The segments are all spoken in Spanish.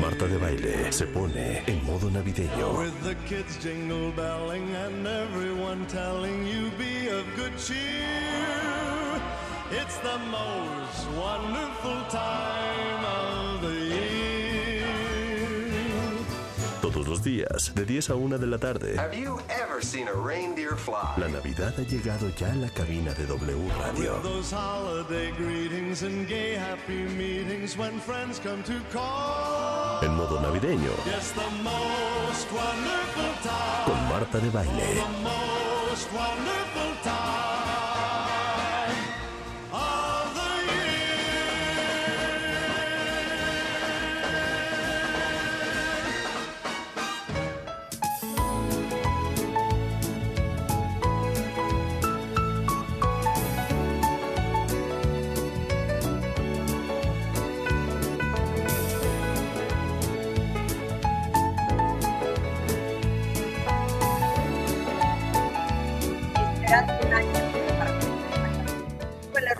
Marta de baile se pone en modo navideño. With the kids jingle belling and everyone telling you be of good cheer. It's the most wonderful time Todos los días, de 10 a 1 de la tarde. Have you ever seen a reindeer fly? La Navidad ha llegado ya a la cabina de W Radio. Those holiday greetings and gay happy meetings when friends come to call. En modo navideño, Yes, the most wonderful time. con Marta de baile.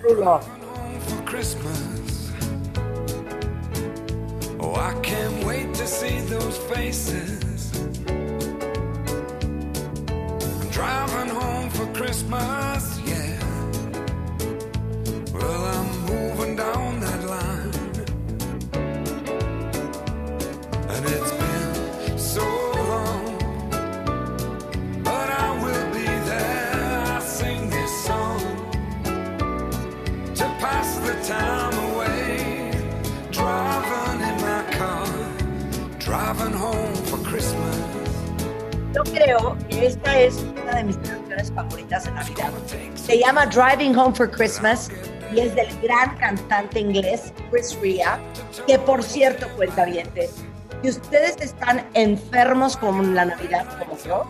Huele rulo. for Christmas. Oh, I can't wait to see those faces. I'm driving home for Christmas, que esta es una de mis canciones favoritas de Navidad. Se llama Driving Home for Christmas y es del gran cantante inglés Chris Ria, que por cierto, cuenta si ustedes están enfermos con la Navidad como yo,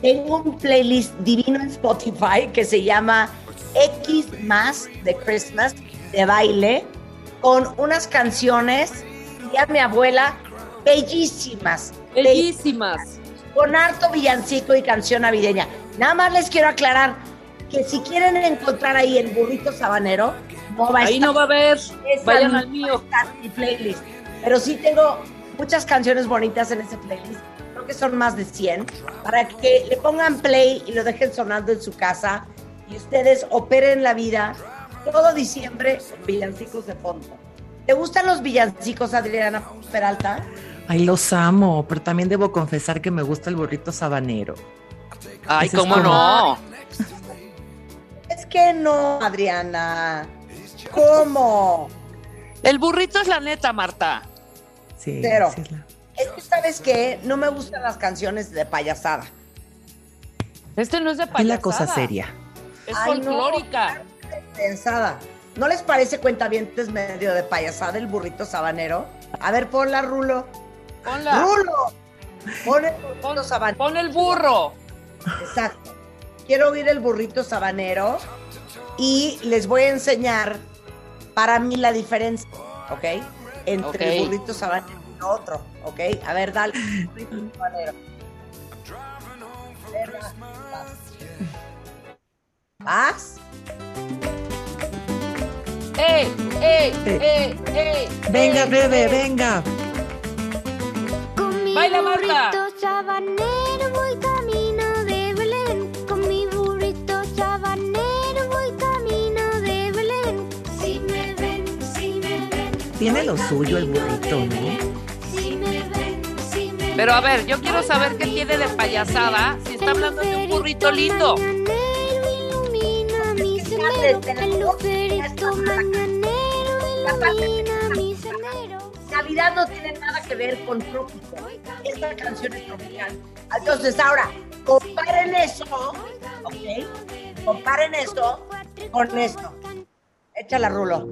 tengo un playlist divino en Spotify que se llama X más de Christmas de baile con unas canciones, ya mi abuela, bellísimas. Bellísimas. Con harto villancico y canción navideña. Nada más les quiero aclarar que si quieren encontrar ahí el burrito sabanero, no va a Ahí estar. no va a haber. Vayan al mío. mi playlist. Pero sí tengo muchas canciones bonitas en ese playlist. Creo que son más de 100. Para que le pongan play y lo dejen sonando en su casa. Y ustedes operen la vida todo diciembre con villancicos de fondo. ¿Te gustan los villancicos, Adriana Peralta? Ay, los amo, pero también debo confesar que me gusta el burrito sabanero. Ay, es cómo como- no. Es que no, Adriana. ¿Cómo? El burrito es la neta, Marta. Sí, Cero. sí es la- Es que, ¿sabes qué? No me gustan las canciones de payasada. Este no es de es payasada. la cosa seria. Es Ay, no. folclórica. Pensada. ¿No les parece cuentavientes medio de payasada el burrito sabanero? A ver, ponla, Rulo. Ponla. ¡Rulo! Pon el burrito Pon, sabanero. pon el burro. Exacto. Quiero oír el burrito sabanero y les voy a enseñar para mí la diferencia, ¿ok? Entre el Ok. burrito sabanero y el otro, ¿ok? A ver, dale. burrito sabanero. Vas. ¡Ey, ey, Eh. ey, ey! Venga, bebé, venga. Con mi Baila, Marta. burrito sabanero voy camino de Belén. Con mi burrito sabanero voy camino de Belén. Si me ven, si me ven. Tiene lo suyo el burrito, ¿no? Belén. Si me ven, si me Pero a ver, yo quiero saber qué tiene de payasada si está hablando de un burrito lindo. mañanero ilumina Navidad no tiene nada que ver con trópico. Esta canción es tropical. Entonces, ahora, comparen eso, ¿ok? Comparen eso con esto. Échala, Rulo.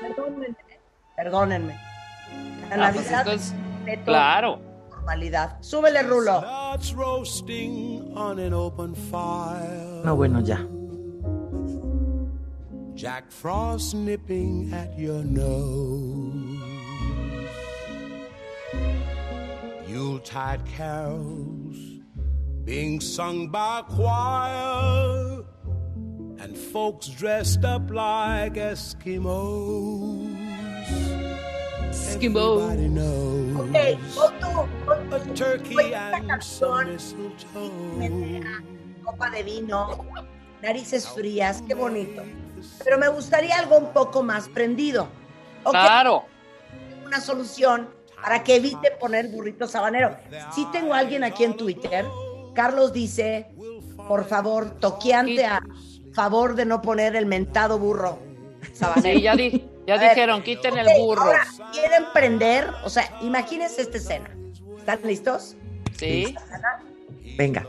Perdónenme. Perdónenme. La Ah, pues entonces, de claro. normalidad. Súbele, Rulo. Starts roasting on an open fire. No, bueno, ya. Jack Frost nipping at your nose. Yuletide carols being sung by a choir, and folks dressed up like Eskimos. Eskimos. Everybody knows Ok, pon tú, pon a tú. turkey Pues esta and canción some me mistletoe. copa de vino, narices frías, qué bonito. Pero me gustaría algo un poco más prendido. Claro. una solución para que evite poner burrito sabanero. Sí tengo a alguien aquí en Twitter. Carlos dice, por favor, toqueante a favor de no poner el mentado burro sabanero. Sí, ya, di- ya A ver, dijeron, quiten el burro. Ahora, ¿quieren prender? O sea, imagínense esta escena. ¿Están listos? Sí. Venga.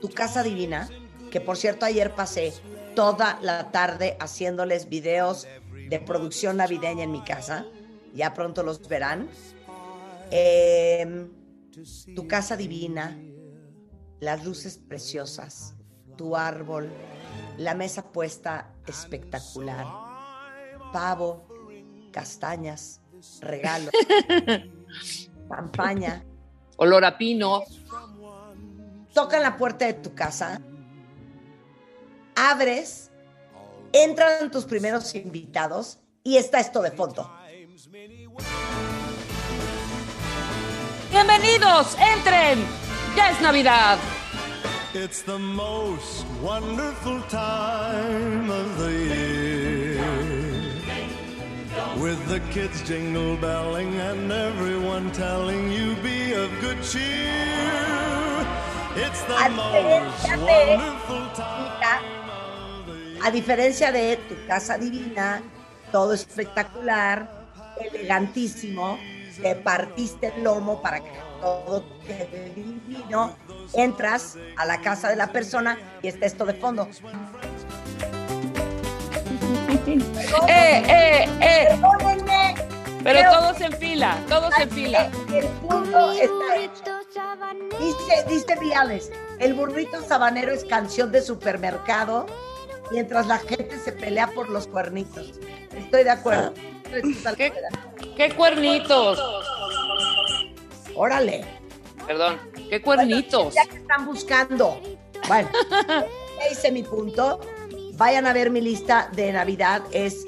Tu casa divina, que por cierto ayer pasé toda la tarde haciéndoles videos de producción navideña en mi casa. Ya pronto los verán. Eh, tu casa divina, las luces preciosas, tu árbol, la mesa puesta espectacular, pavo, castañas, regalos, campaña. Olor a pino. tocan la puerta de tu casa, abres, entran tus primeros invitados y está esto de fondo. Bienvenidos, entren. Ya es Navidad. It's the most wonderful time of the year. With the kids jingle belling and everyone telling you be of good cheer. It's the most wonderful time. A diferencia de tu casa divina, todo espectacular, elegantísimo, te partiste el lomo para que todo quede divino, entras a la casa de la persona y está esto de fondo. Eh, eh, eh. Perdónenme, Pero Pero- todos en fila, todos en fila. El punto está hecho. Dice, dice Viales, el burrito sabanero es canción de supermercado mientras la gente se pelea por los cuernitos. Estoy de acuerdo. ¿Qué, qué cuernitos? Órale. Perdón, qué cuernitos. Ya que están buscando. Bueno, ya hice mi punto. Vayan a ver mi lista de Navidad. Es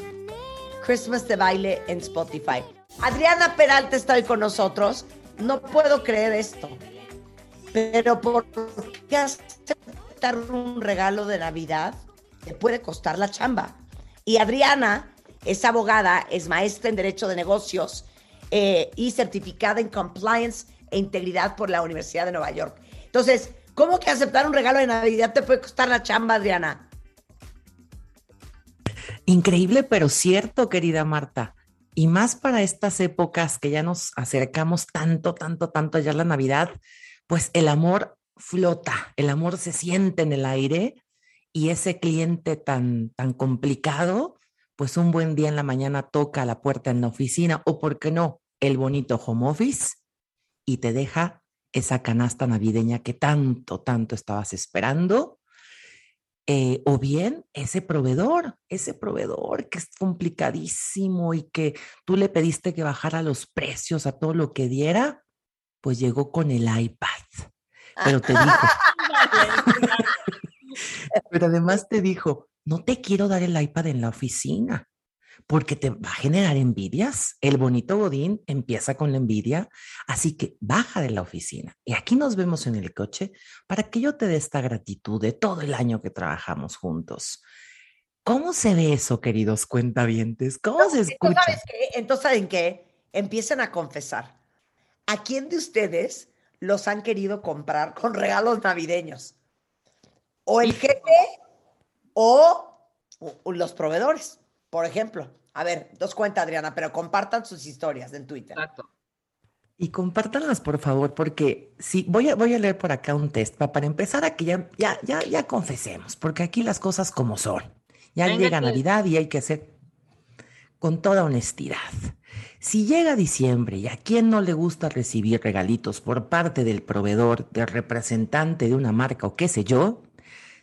Christmas de baile en Spotify. Adriana Peralta está hoy con nosotros. No puedo creer esto. Pero ¿por qué aceptar un regalo de Navidad te puede costar la chamba? Y Adriana es abogada, es maestra en Derecho de Negocios eh, y certificada en Compliance e Integridad por la Universidad de Nueva York. Entonces, ¿cómo que aceptar un regalo de Navidad te puede costar la chamba, Adriana? Increíble, pero cierto, querida Marta. Y más para estas épocas que ya nos acercamos tanto, tanto, tanto ya a la Navidad, pues el amor flota, el amor se siente en el aire y ese cliente tan, tan complicado, pues un buen día en la mañana toca la puerta en la oficina o, ¿por qué no?, el bonito home office y te deja esa canasta navideña que tanto, tanto estabas esperando eh, o bien ese proveedor, ese proveedor que es complicadísimo y que tú le pediste que bajara los precios a todo lo que diera, pues llegó con el iPad. Pero te dijo, pero además te dijo, no te quiero dar el iPad en la oficina porque te va a generar envidias. El bonito Godín empieza con la envidia, así que baja de la oficina. Y aquí nos vemos en el coche para que yo te dé esta gratitud de todo el año que trabajamos juntos. ¿Cómo se ve eso, queridos cuentavientes? ¿Cómo se escucha? ¿sabes qué? Entonces, ¿saben qué? Empiecen a confesar. ¿A quién de ustedes los han querido comprar con regalos navideños? ¿O el jefe o, o los proveedores? Por ejemplo. A ver, dos cuenta, Adriana, pero compartan sus historias en Twitter. Exacto. Y compártanlas, por favor, porque sí, voy a, voy a leer por acá un test pa- para empezar a que ya, ya, ya, ya confesemos, porque aquí las cosas como son. Ya Venga, llega. Navidad y hay que hacer con toda honestidad. Si llega diciembre y a quién no le gusta recibir regalitos por parte del proveedor, del representante de una marca o qué sé yo,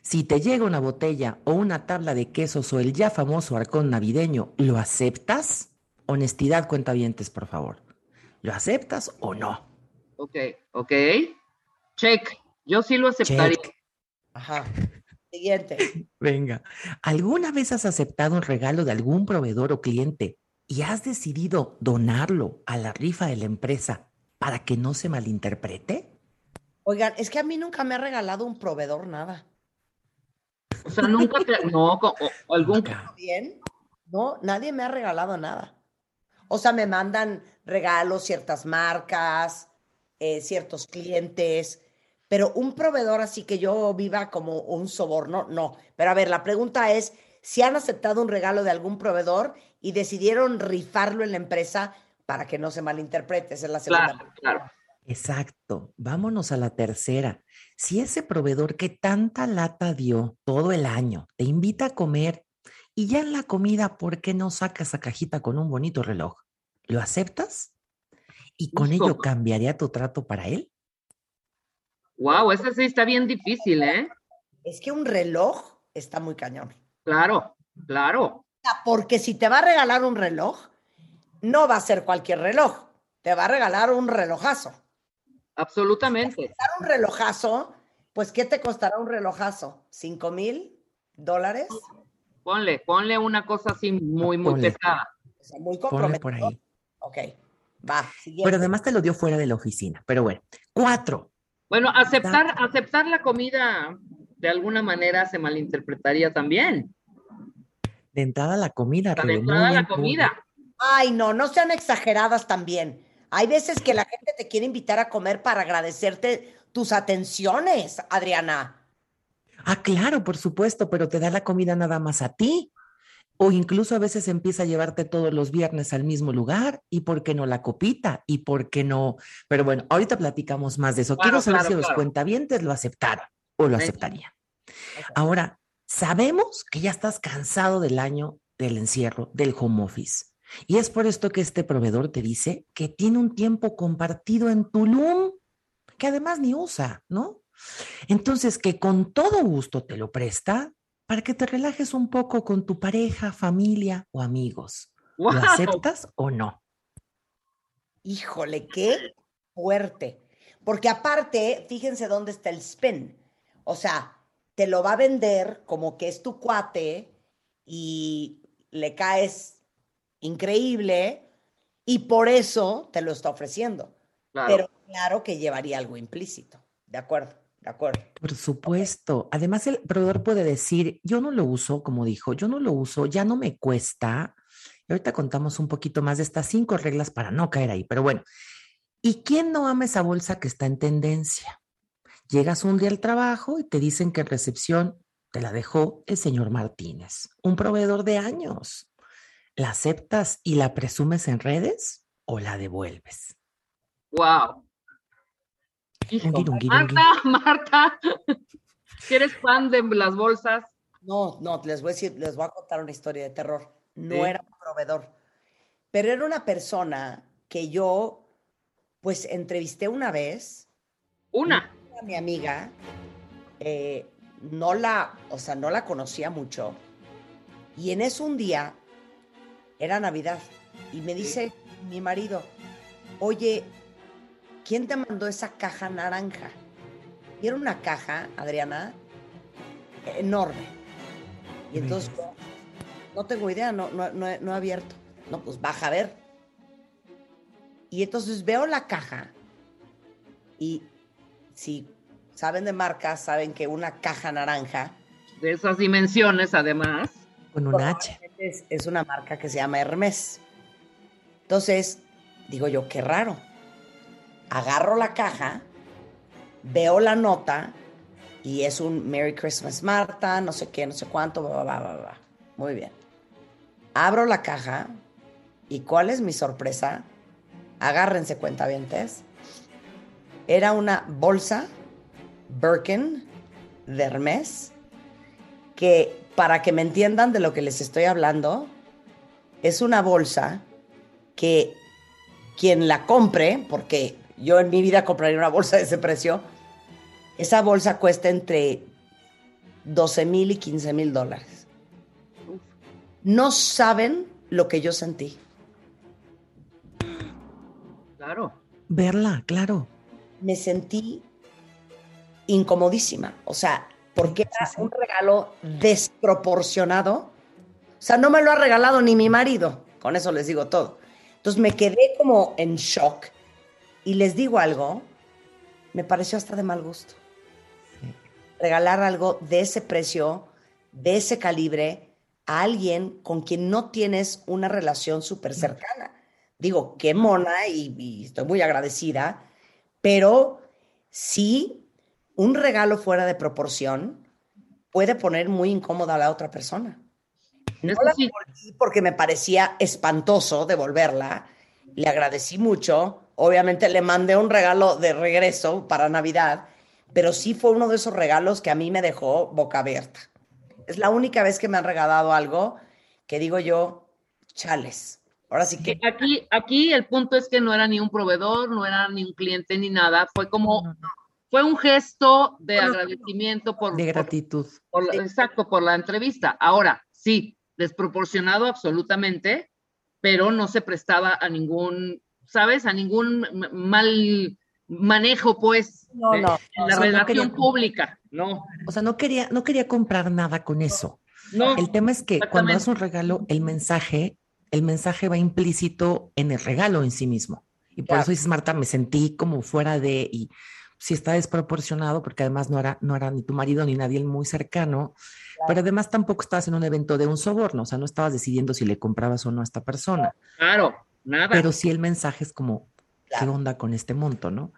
Si te llega una botella o una tabla de quesos o el ya famoso arcón navideño, ¿lo aceptas? Honestidad, cuentavientes, por favor. ¿Lo aceptas o no? Ok, ok. Check. Yo sí lo aceptaría. Check. Ajá. Siguiente. Venga, ¿alguna vez has aceptado un regalo de algún proveedor o cliente y has decidido donarlo a la rifa de la empresa para que no se malinterprete? Oigan, es que a mí nunca me ha regalado un proveedor nada. O sea, nunca te. No, o- o algún. ¿Bien? No, nadie me ha regalado nada. O sea, me mandan regalos ciertas marcas, eh, ciertos clientes, pero un proveedor así que yo viva como un soborno, no. Pero a ver, la pregunta es si han aceptado un regalo de algún proveedor y decidieron rifarlo en la empresa para que no se malinterprete. Esa es la segunda. Claro, claro. Exacto. Vámonos a la tercera. Si ese proveedor que tanta lata dio todo el año te invita a comer y ya en la comida, ¿por qué no sacas esa cajita con un bonito reloj? ¿Lo aceptas? ¿Y con ello cambiaría tu trato para él? Wow, ese sí está bien difícil, ¿eh? Es que un reloj está muy cañón. Claro, claro. Porque si te va a regalar un reloj, no va a ser cualquier reloj. Te va a regalar un relojazo. Absolutamente. Dar un relojazo, pues ¿qué te costará un relojazo? ¿Cinco mil dólares? Ponle, ponle una cosa así muy, muy Ponle. pesada. O sea, muy Ponle por ahí. Ok, va. Siguiente. Pero además te lo dio fuera de la oficina. Pero bueno, cuatro. Bueno, aceptar, aceptar la comida de alguna manera se malinterpretaría también. De entrada la comida. De entrada la comida. Ay, no, no sean exageradas también. Hay veces que la gente te quiere invitar a comer para agradecerte tus atenciones, Adriana. Ah, claro, por supuesto, pero te da la comida nada más a ti. O incluso a veces empieza a llevarte todos los viernes al mismo lugar. ¿Y por qué no la copita? ¿Y por qué no? Pero bueno, ahorita platicamos más de eso. Claro, Quiero saber claro, si los claro. cuentavientes lo aceptaron o lo aceptarían. Ahora, sabemos que ya estás cansado del año del encierro, del home office. Y es por esto que este proveedor te dice que tiene un tiempo compartido en Tulum, que además ni usa, ¿no? Entonces, que con todo gusto te lo presta para que te relajes un poco con tu pareja, familia o amigos. ¿Lo aceptas o no? Híjole, qué fuerte. Porque aparte, fíjense dónde está el spin. O sea, te lo va a vender como que es tu cuate y le caes increíble y por eso te lo está ofreciendo. Claro. Pero claro que llevaría algo implícito. De acuerdo, de acuerdo. Por supuesto. Además, el proveedor puede decir, yo no lo uso, como dijo, yo no lo uso, ya no me cuesta. Y ahorita contamos un poquito más de estas cinco reglas para no caer ahí. Pero bueno, ¿y quién no ama esa bolsa que está en tendencia? Llegas un día al trabajo y te dicen que en recepción te la dejó el señor Martínez, un proveedor de años. ¿La aceptas y la presumes en redes o la devuelves? Wow. Hijo, Marta, Marta, que eres fan de las bolsas. No, no, les voy a decir, les voy a contar una historia de terror. No Sí. era un proveedor, pero era una persona que yo, pues, entrevisté una vez. Una. a mi amiga, eh, no la, o sea, no la conocía mucho. Y en eso un día, era Navidad, y me dice mi marido, oye, ¿quién te mandó esa caja naranja? Y era una caja, Adriana, enorme. Y entonces, no tengo idea, no, no, no he- no he abierto. No, pues baja a ver. Y entonces veo la caja y si saben de marcas, saben que una caja naranja De esas dimensiones, además. Con un H. es, una marca que se llama Hermes. Entonces, digo yo, qué raro. Agarro la caja, veo la nota y es un Merry Christmas Marta, no sé qué, no sé cuánto, va, va, va, va. Muy bien. Abro la caja y ¿cuál es mi sorpresa? Agárrense cuentavientes. Era una bolsa Birkin de Hermes que para que me entiendan de lo que les estoy hablando, es una bolsa que quien la compre, porque yo en mi vida compraría una bolsa de ese precio, esa bolsa cuesta entre 12 mil y 15 mil dólares. No saben lo que yo sentí. Claro. Verla, claro. Me sentí incomodísima. O sea, porque era Sí, sí. un regalo desproporcionado. O sea, no me lo ha regalado ni mi marido. Con eso les digo todo. Entonces me quedé como en shock. Y les digo algo, me pareció hasta de mal gusto. Sí. Regalar algo de ese precio, de ese calibre, a alguien con quien no tienes una relación súper cercana. Digo, qué mona y, y estoy muy agradecida, pero sí, un regalo fuera de proporción puede poner muy incómoda a la otra persona. No la devolví porque me parecía espantoso devolverla. Le agradecí mucho. Obviamente le mandé un regalo de regreso para Navidad, pero sí fue uno de esos regalos que a mí me dejó boca abierta. Es la única vez que me han regalado algo que digo yo, chales. Ahora sí que Que Aquí, aquí el punto es que no era ni un proveedor, no era ni un cliente ni nada. Fue como, fue un gesto de agradecimiento por, De gratitud. por exacto, por la entrevista. Ahora, sí, desproporcionado absolutamente, pero no se prestaba a ningún, ¿sabes? A ningún mal manejo, pues, No, no, en o la no relación quería- pública. No, O sea, no quería, no quería comprar nada con eso. no. El tema es que cuando das un regalo, el mensaje, el mensaje va implícito en el regalo en sí mismo. Y por Claro. eso dices, Marta, me sentí como fuera de, y sí está desproporcionado, porque además no era, no era ni tu marido ni nadie muy cercano, pero además tampoco estabas en un evento de un soborno, o sea, no estabas decidiendo si le comprabas o no a esta persona, Claro, nada. pero sí el mensaje es como, ¿qué Claro. onda con este monto, no?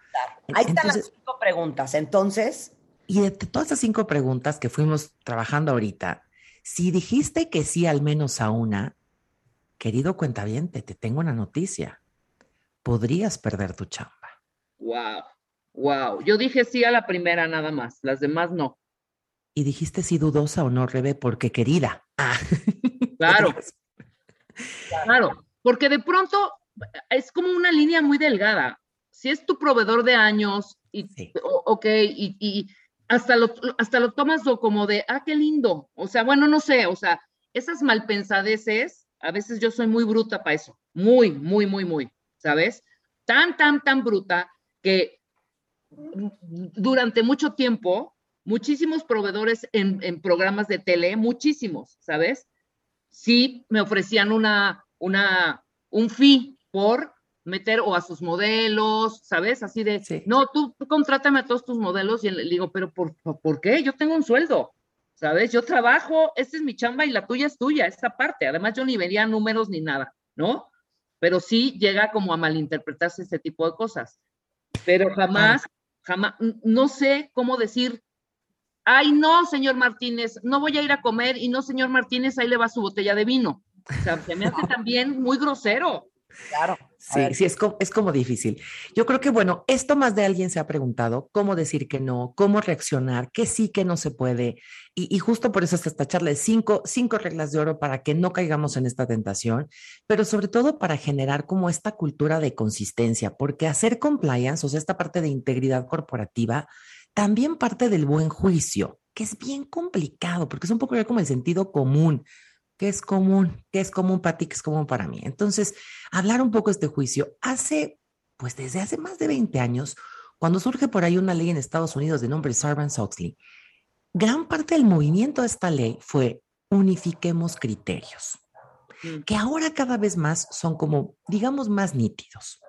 Ahí están Entonces, las cinco preguntas. Entonces, Y de todas esas cinco preguntas que fuimos trabajando ahorita, si dijiste que sí al menos a una, querido cuentaviente, te tengo una noticia. Podrías perder tu chamba. Wow, wow. Yo dije sí a la primera nada más, las demás no. Y dijiste si dudosa o no, Rebe, porque querida. Ah. Claro. Claro, porque de pronto es como una línea muy delgada. Si es tu proveedor de años, y, Sí. ok, y, y hasta, lo, hasta lo tomas como de, ah, qué lindo. O sea, bueno, no sé, o sea, esas malpensadeces, a veces yo soy muy bruta para eso. Muy, muy, muy, muy, ¿sabes? Tan, tan, tan bruta que durante mucho tiempo, muchísimos proveedores en, en programas de tele, muchísimos, ¿sabes? sí me ofrecían una, una, un fee por meter o a sus modelos, ¿sabes? Así de, Sí. no, tú, tú contrátame a todos tus modelos y le digo, pero por, por, ¿por qué? Yo tengo un sueldo, ¿sabes? Yo trabajo, esta es mi chamba y la tuya es tuya, esta parte. Además, yo ni vería números ni nada, ¿no? Pero sí llega como a malinterpretarse este tipo de cosas. Pero jamás, jamás, no sé cómo decir, ay, no, señor Martínez, no voy a ir a comer y no, señor Martínez, ahí le va su botella de vino. O sea, se me hace también muy grosero. Claro. Sí, sí, es como, es como difícil. Yo creo que, bueno, esto más de alguien se ha preguntado cómo decir que no, cómo reaccionar, que sí, que no se puede. Y, y justo por eso es esta charla de cinco, cinco reglas de oro para que no caigamos en esta tentación, pero sobre todo para generar como esta cultura de consistencia, porque hacer compliance, o sea, esta parte de integridad corporativa, también parte del buen juicio, que es bien complicado, porque es un poco ya como el sentido común. ¿Qué es común? ¿Qué es común para ti? ¿Qué es común para mí? Entonces, hablar un poco de este juicio. Hace, pues desde hace más de 20 años, cuando surge por ahí una ley en Estados Unidos de nombre Sarbanes-Oxley, gran parte del movimiento de esta ley fue unifiquemos criterios, Mm. que ahora cada vez más son como, digamos, más nítidos.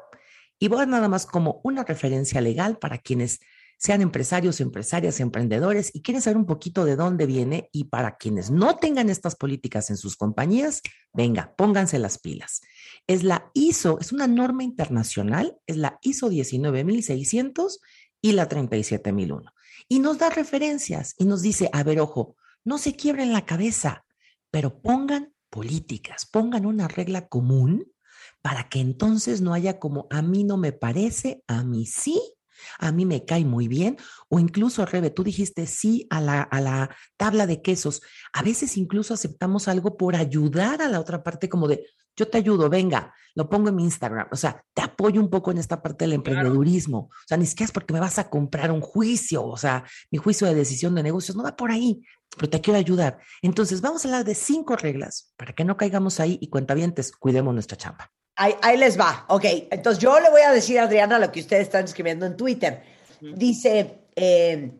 Y voy a nada más como una referencia legal para quienes sean empresarios, empresarias, emprendedores y quieren saber un poquito de dónde viene y para quienes no tengan estas políticas en sus compañías, venga, pónganse las pilas. Es la ISO, es una norma internacional, es la ISO 19600 y la 37001. Y nos da referencias y nos dice, a ver, ojo, no se quiebren la cabeza, pero pongan políticas, pongan una regla común para que entonces no haya como a mí no me parece, a mí sí, a mí me cae muy bien, o incluso, Rebe, tú dijiste sí a la, a la tabla de quesos. A veces incluso aceptamos algo por ayudar a la otra parte, como de yo te ayudo, venga, lo pongo en mi Instagram. O sea, te apoyo un poco en esta parte del emprendedurismo. O sea, ni siquiera es porque me vas a comprar un juicio, o sea, mi juicio de decisión de negocios no va por ahí. pero te quiero ayudar. Entonces, vamos a hablar de cinco reglas para que no caigamos ahí y cuentavientes, cuidemos nuestra chamba. Ahí, ahí les va. Ok, entonces yo le voy a decir a Adriana lo que ustedes están escribiendo en Twitter. Dice, eh,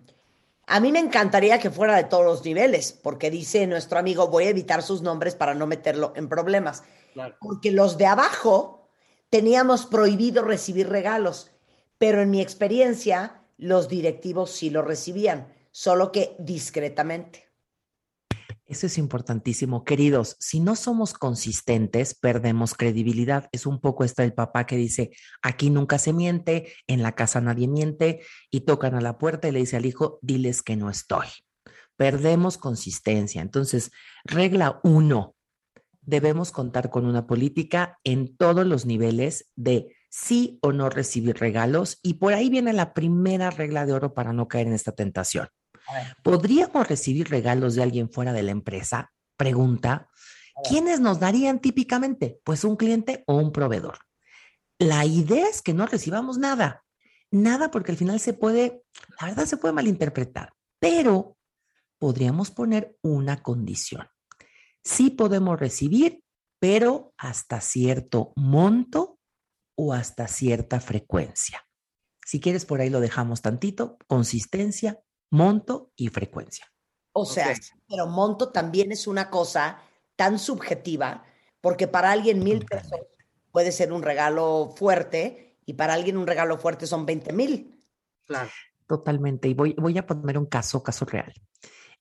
a mí me encantaría que fuera de todos los niveles, porque dice nuestro amigo, voy a evitar sus nombres para no meterlo en problemas. Claro. Porque los de abajo teníamos prohibido recibir regalos, pero en mi experiencia los directivos sí lo recibían, solo que discretamente. Eso es importantísimo. Queridos, si no somos consistentes, perdemos credibilidad. Es un poco esta del papá que dice, aquí nunca se miente, en la casa nadie miente, y tocan a la puerta y le dice al hijo, diles que no estoy. Perdemos consistencia. Entonces, regla uno, debemos contar con una política en todos los niveles de sí o no recibir regalos. Y por ahí viene la primera regla de oro para no caer en esta tentación. ¿Podríamos recibir regalos de alguien fuera de la empresa? Pregunta. ¿Quiénes nos darían típicamente? Pues un cliente o un proveedor. La idea es que no recibamos nada. Nada porque al final se puede, la verdad se puede malinterpretar, pero podríamos poner una condición. Sí podemos recibir, pero hasta cierto monto o hasta cierta frecuencia. Si quieres, por ahí lo dejamos tantito. Consistencia, monto y frecuencia. O sea, pero monto también es una cosa tan subjetiva, porque para alguien mil pesos puede ser un regalo fuerte y para alguien un regalo fuerte son 20 mil. Claro. Totalmente. Y voy, voy a poner un caso, caso real.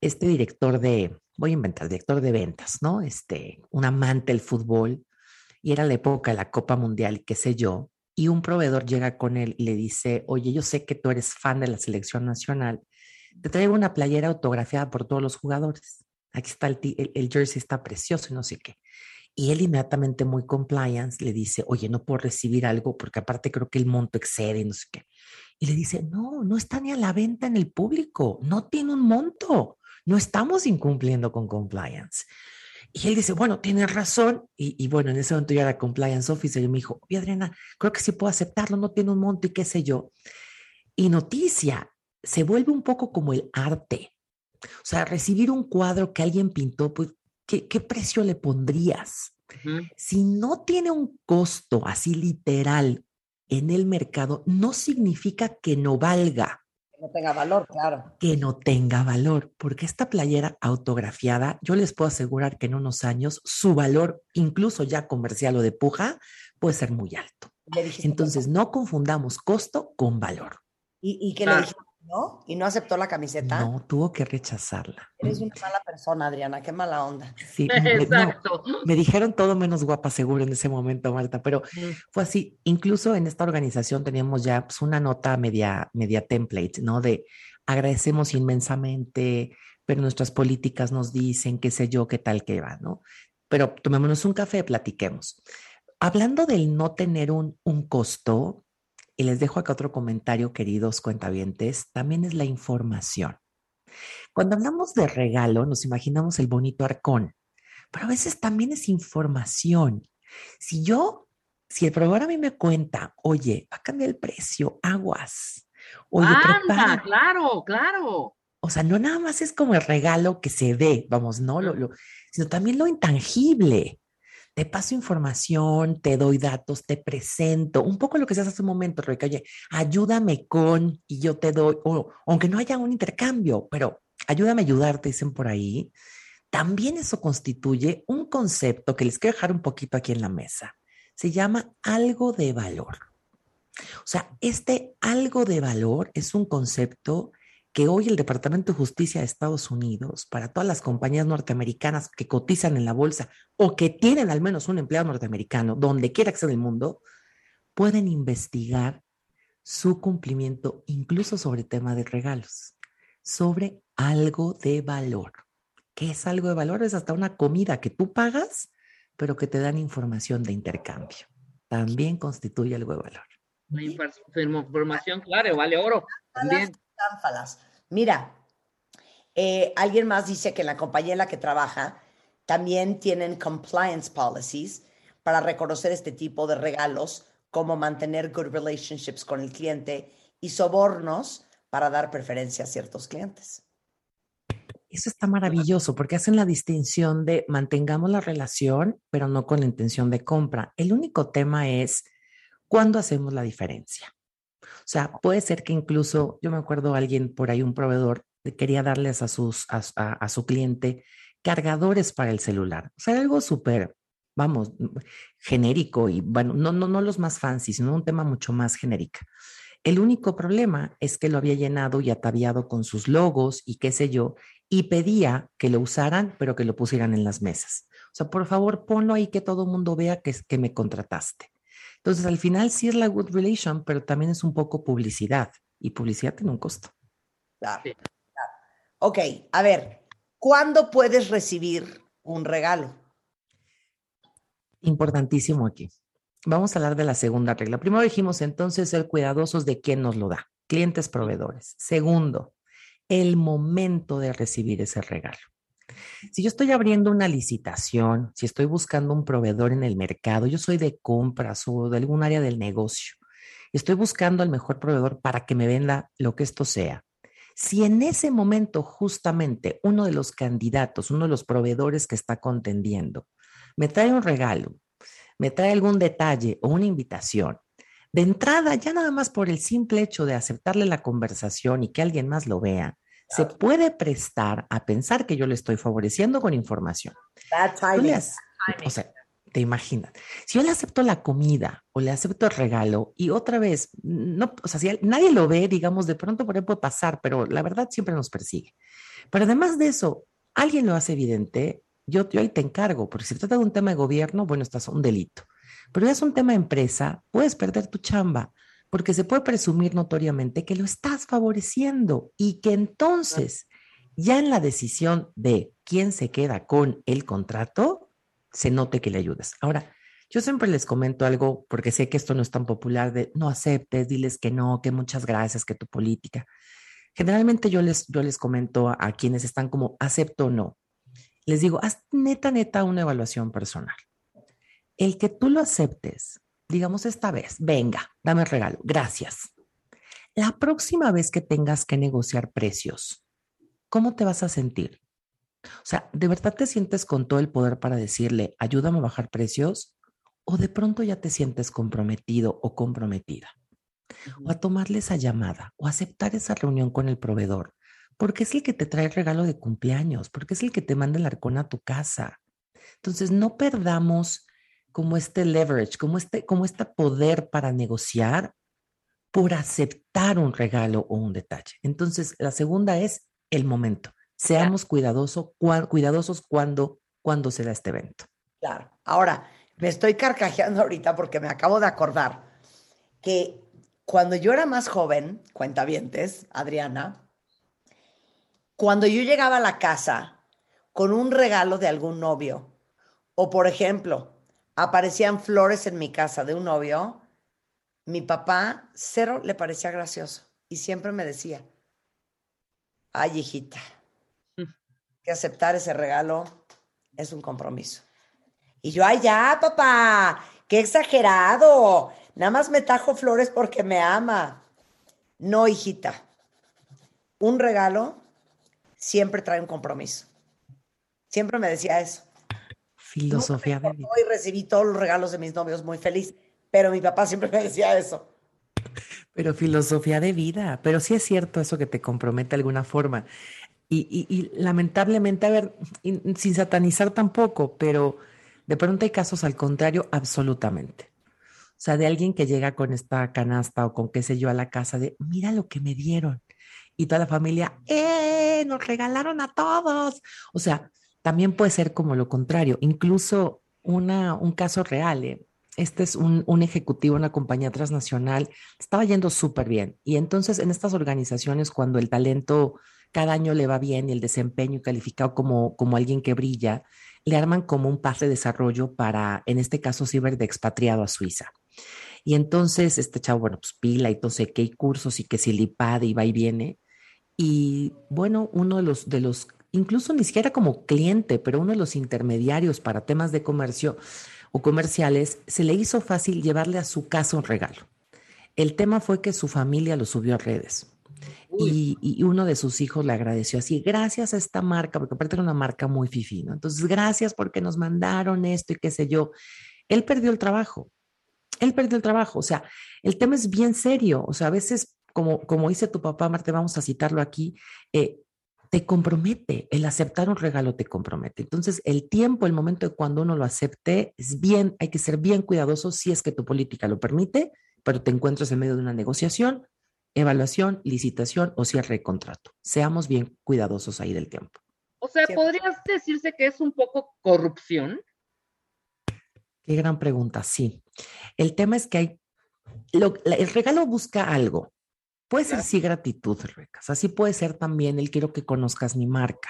Este director de, voy a inventar, director de ventas, ¿no? Este, un amante del fútbol, y era la época de la Copa Mundial, qué sé yo, y un proveedor llega con él y le dice, oye, yo sé que tú eres fan de la selección nacional, te traigo una playera autografiada por todos los jugadores. Aquí está el, el, el jersey, está precioso y no sé qué. Y él inmediatamente muy compliance le dice, oye, no puedo recibir algo porque aparte creo que el monto excede y no sé qué. Y le dice, no, no está ni a la venta en el público, no tiene un monto, no estamos incumpliendo con compliance. Y él dice, bueno, tienes razón. Y, y bueno, en ese momento yo era compliance officer y me dijo, oye, Adriana, creo que sí puedo aceptarlo, no tiene un monto y qué sé yo. Y noticia, se vuelve un poco como el arte. O sea, recibir un cuadro que alguien pintó, pues, ¿qué, qué precio le pondrías? Si no tiene un costo así literal en el mercado, no significa que no valga Que no tenga valor, claro. que no tenga valor, porque esta playera autografiada, yo les puedo asegurar que en unos años su valor, incluso ya comercial o de puja, puede ser muy alto. Entonces, no confundamos costo con valor. ¿Y, y que Claro. le dijiste no? ¿Y no aceptó la camiseta? No, tuvo que rechazarla. Eres una mala persona, Adriana, qué mala onda. Sí, me, no, Exacto. me dijeron todo menos guapa seguro en ese momento, Marta, pero fue así. Incluso en esta organización teníamos ya pues, una nota media, media template, ¿no? De agradecemos inmensamente, pero nuestras políticas nos dicen, qué sé yo, qué tal que va, ¿no? Pero tomémonos un café, platiquemos. Hablando del no tener un, un costo, y les dejo acá otro comentario, queridos cuentavientes, también es la información. Cuando hablamos de regalo, nos imaginamos el bonito arcón, pero a veces también es información. Si yo, si el proveedor a mí me cuenta, oye, va a cambiar el precio, aguas. Oye, Anda, prepara. claro, claro. O sea, no nada más es como el regalo que se ve, vamos, no, lo, lo- sino también lo intangible. Te paso información, te doy datos, te presento, un poco lo que se hace hace un momento, Rebeca, oye, ayúdame con, y yo te doy, o aunque no haya un intercambio, pero ayúdame a ayudarte, dicen por ahí. También eso constituye un concepto que les quiero dejar un poquito aquí en la mesa. Se llama algo de valor. O sea, este algo de valor es un concepto que hoy el Departamento de Justicia de Estados Unidos, para todas las compañías norteamericanas que cotizan en la bolsa o que tienen al menos un empleado norteamericano, donde quiera que sea en el mundo, pueden investigar su cumplimiento incluso sobre tema de regalos, sobre algo de valor. ¿Qué es algo de valor? Es hasta una comida que tú pagas, pero que te dan información de intercambio. También constituye algo de valor. La información, claro, vale oro. También. Mira, eh, alguien más dice que en la compañía en la que trabaja también tienen compliance policies para reconocer este tipo de regalos, como mantener good relationships con el cliente y sobornos para dar preferencia a ciertos clientes. Eso está maravilloso porque hacen la distinción de mantengamos la relación, pero no con la intención de compra. El único tema es cuándo hacemos la diferencia. O sea, puede ser que incluso, yo me acuerdo alguien por ahí, un proveedor, quería darles a, sus, a, su cliente cargadores para el celular. O sea, algo súper, vamos, genérico y bueno, no, no, no los más fancy, sino un tema mucho más genérico. El único problema es que lo había llenado y ataviado con sus logos y qué sé yo, y pedía que lo usaran, pero que lo pusieran en las mesas. O sea, por favor, ponlo ahí que todo el mundo vea que, que me contrataste. Entonces, al final sí es la good relation, pero también es un poco publicidad y publicidad tiene un costo. Claro, Sí. claro. Ok, a ver, ¿cuándo puedes recibir un regalo? Importantísimo aquí. Vamos a hablar de la segunda regla. Primero dijimos entonces ser cuidadosos de quién nos lo da, clientes proveedores. Segundo, el momento de recibir ese regalo. Si yo estoy abriendo una licitación, si estoy buscando un proveedor en el mercado, yo soy de compras o de algún área del negocio, estoy buscando al mejor proveedor para que me venda lo que esto sea. Si en ese momento justamente uno de los candidatos, uno de los proveedores que está contendiendo, me trae un regalo, me trae algún detalle o una invitación, de entrada, ya nada más por el simple hecho de aceptarle la conversación y que alguien más lo vea, se puede prestar a pensar que yo le estoy favoreciendo con información. Le o sea, te imaginas. Si yo le acepto la comida o le acepto el regalo y otra vez, no, o sea, si nadie lo ve, digamos, de pronto por ahí puede pasar, pero la verdad siempre nos persigue. Pero además de eso, alguien lo hace evidente, yo, yo ahí te encargo, porque si trata de un tema de gobierno, bueno, estás un delito. Pero ya es un tema de empresa, puedes perder tu chamba, porque se puede presumir notoriamente que lo estás favoreciendo y que entonces, ya en la decisión de quién se queda con el contrato, se note que le ayudas. Ahora, yo siempre les comento algo, porque sé que esto no es tan popular, de no aceptes, diles que no, que muchas gracias, que tu política. Generalmente yo les, yo les comento a, a quienes están como acepto o no. Les digo, haz neta, neta una evaluación personal. El que tú lo aceptes, digamos esta vez, venga, dame el regalo, gracias. La próxima vez que tengas que negociar precios, ¿cómo te vas a sentir? O sea, ¿de verdad te sientes con todo el poder para decirle, ayúdame a bajar precios? ¿O de pronto ya te sientes comprometido o comprometida? O a tomarle esa llamada o aceptar esa reunión con el proveedor, porque es el que te trae el regalo de cumpleaños, porque es el que te manda el arcón a tu casa. Entonces, no perdamos como este leverage, como este, como este poder para negociar por aceptar un regalo o un detalle. Entonces, la segunda es el momento. Seamos cuidadoso, cua- cuidadosos cuando, cuando se da este evento. Claro. Ahora, me estoy carcajeando ahorita porque me acabo de acordar que cuando yo era más joven, cuentavientes, Adriana, cuando yo llegaba a la casa con un regalo de algún novio, o por ejemplo, aparecían flores en mi casa de un novio, mi papá cero le parecía gracioso y siempre me decía, ay hijita, que aceptar ese regalo es un compromiso. Y yo, ay, ya, papá, qué exagerado. Nada más me tajo flores porque me ama. No, hijita. Un regalo siempre trae un compromiso. Siempre me decía eso. Filosofía de vida. Hoy recibí todos los regalos de mis novios muy feliz, pero mi papá siempre me decía eso. Pero filosofía de vida, pero sí es cierto eso que te compromete de alguna forma. Y, y- y lamentablemente, a ver, y sin satanizar tampoco, pero de pronto hay casos al contrario, absolutamente. O sea, de alguien que llega con esta canasta o con qué sé yo a la casa de, mira lo que me dieron. Y toda la familia, ¡eh! Nos regalaron a todos. O sea, también puede ser como lo contrario, incluso una, un caso real. ¿eh? Este es un, un ejecutivo, una compañía transnacional, estaba yendo súper bien. Y entonces en estas organizaciones, cuando el talento cada año le va bien y el desempeño calificado como, como alguien que brilla, le arman como un pase de desarrollo para, en este caso, ciber de expatriado a Suiza. Y entonces este chavo, bueno, pues pila y entonces hay cursos y que si lipad y va y viene. Y bueno, uno de los, de los, incluso ni siquiera como cliente, pero uno de los intermediarios para temas de comercio o comerciales, se le hizo fácil llevarle a su casa un regalo. El tema fue que su familia lo subió a redes. y, y uno de sus hijos le agradeció así, gracias a esta marca, porque aparte era una marca muy fifi, ¿no? Entonces, gracias porque nos mandaron esto y qué sé yo. Él perdió el trabajo, él perdió el trabajo, o sea, el tema es bien serio, o sea, a veces, como, como dice tu papá, Marte, vamos a citarlo aquí, eh, te compromete, el aceptar un regalo te compromete. Entonces, el tiempo, el momento de cuando uno lo acepte, es bien, hay que ser bien cuidadoso si es que tu política lo permite, pero te encuentras en medio de una negociación, evaluación, licitación o cierre de contrato. Seamos bien cuidadosos ahí del tiempo. O sea, podrías decirse que es un poco corrupción. Qué gran pregunta, sí. El tema es que hay, lo- la- el regalo busca algo. Puede ser sí gratitud, Rebeca. O sea, sí puede ser también el quiero que conozcas mi marca.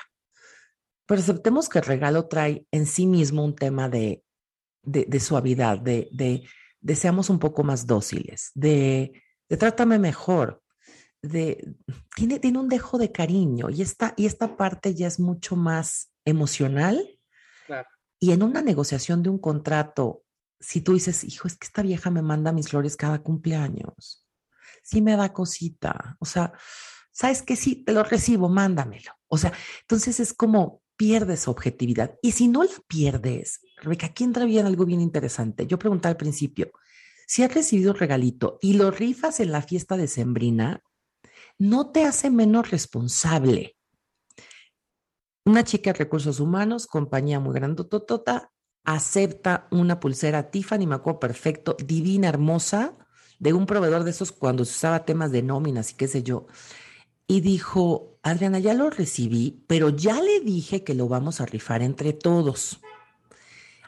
Pero aceptemos que el regalo trae en sí mismo un tema de, de, de suavidad, de, de, de seamos un poco más dóciles, de, de trátame mejor, de, tiene, tiene un dejo de cariño y esta, y esta parte ya es mucho más emocional Claro. y en una negociación de un contrato, si tú dices, hijo, es que esta vieja me manda mis flores cada cumpleaños, sí me da cosita, o sea, ¿sabes que Sí, te lo recibo, mándamelo. O sea, entonces es como pierdes objetividad. Y si no la pierdes, Rebeca, aquí entra bien algo bien interesante. Yo preguntaba al principio, si has recibido regalito y lo rifas en la fiesta de Sembrina, no te hace menos responsable. Una chica de recursos humanos, compañía muy grandototota, acepta una pulsera Tiffany, me acuerdo perfecto, divina, hermosa, de un proveedor de esos cuando se usaba temas de nóminas y qué sé yo. Y dijo, Adriana, ya lo recibí, pero ya le dije que lo vamos a rifar entre todos.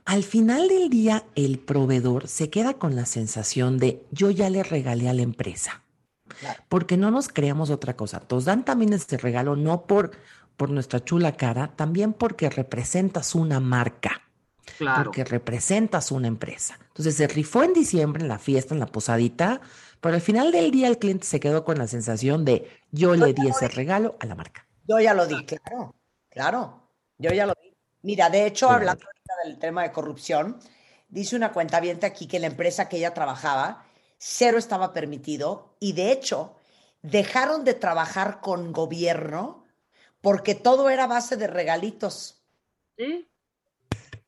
Al final del día, el proveedor se queda con la sensación de yo ya le regalé a la empresa. Porque no nos creamos otra cosa. Nos dan también este regalo no por, por nuestra chula cara, también porque representas una marca, Claro. porque representas una empresa. Entonces se rifó en diciembre en la fiesta, en la posadita, pero al final del día el cliente se quedó con la sensación de yo le di ese regalo a la marca. Yo ya lo di, claro, claro. Yo ya lo di. Mira, de hecho, Sí. hablando ahorita del tema de corrupción, dice una cuenta aquí que la empresa que ella trabajaba, cero estaba permitido y de hecho dejaron de trabajar con gobierno porque todo era base de regalitos. Sí.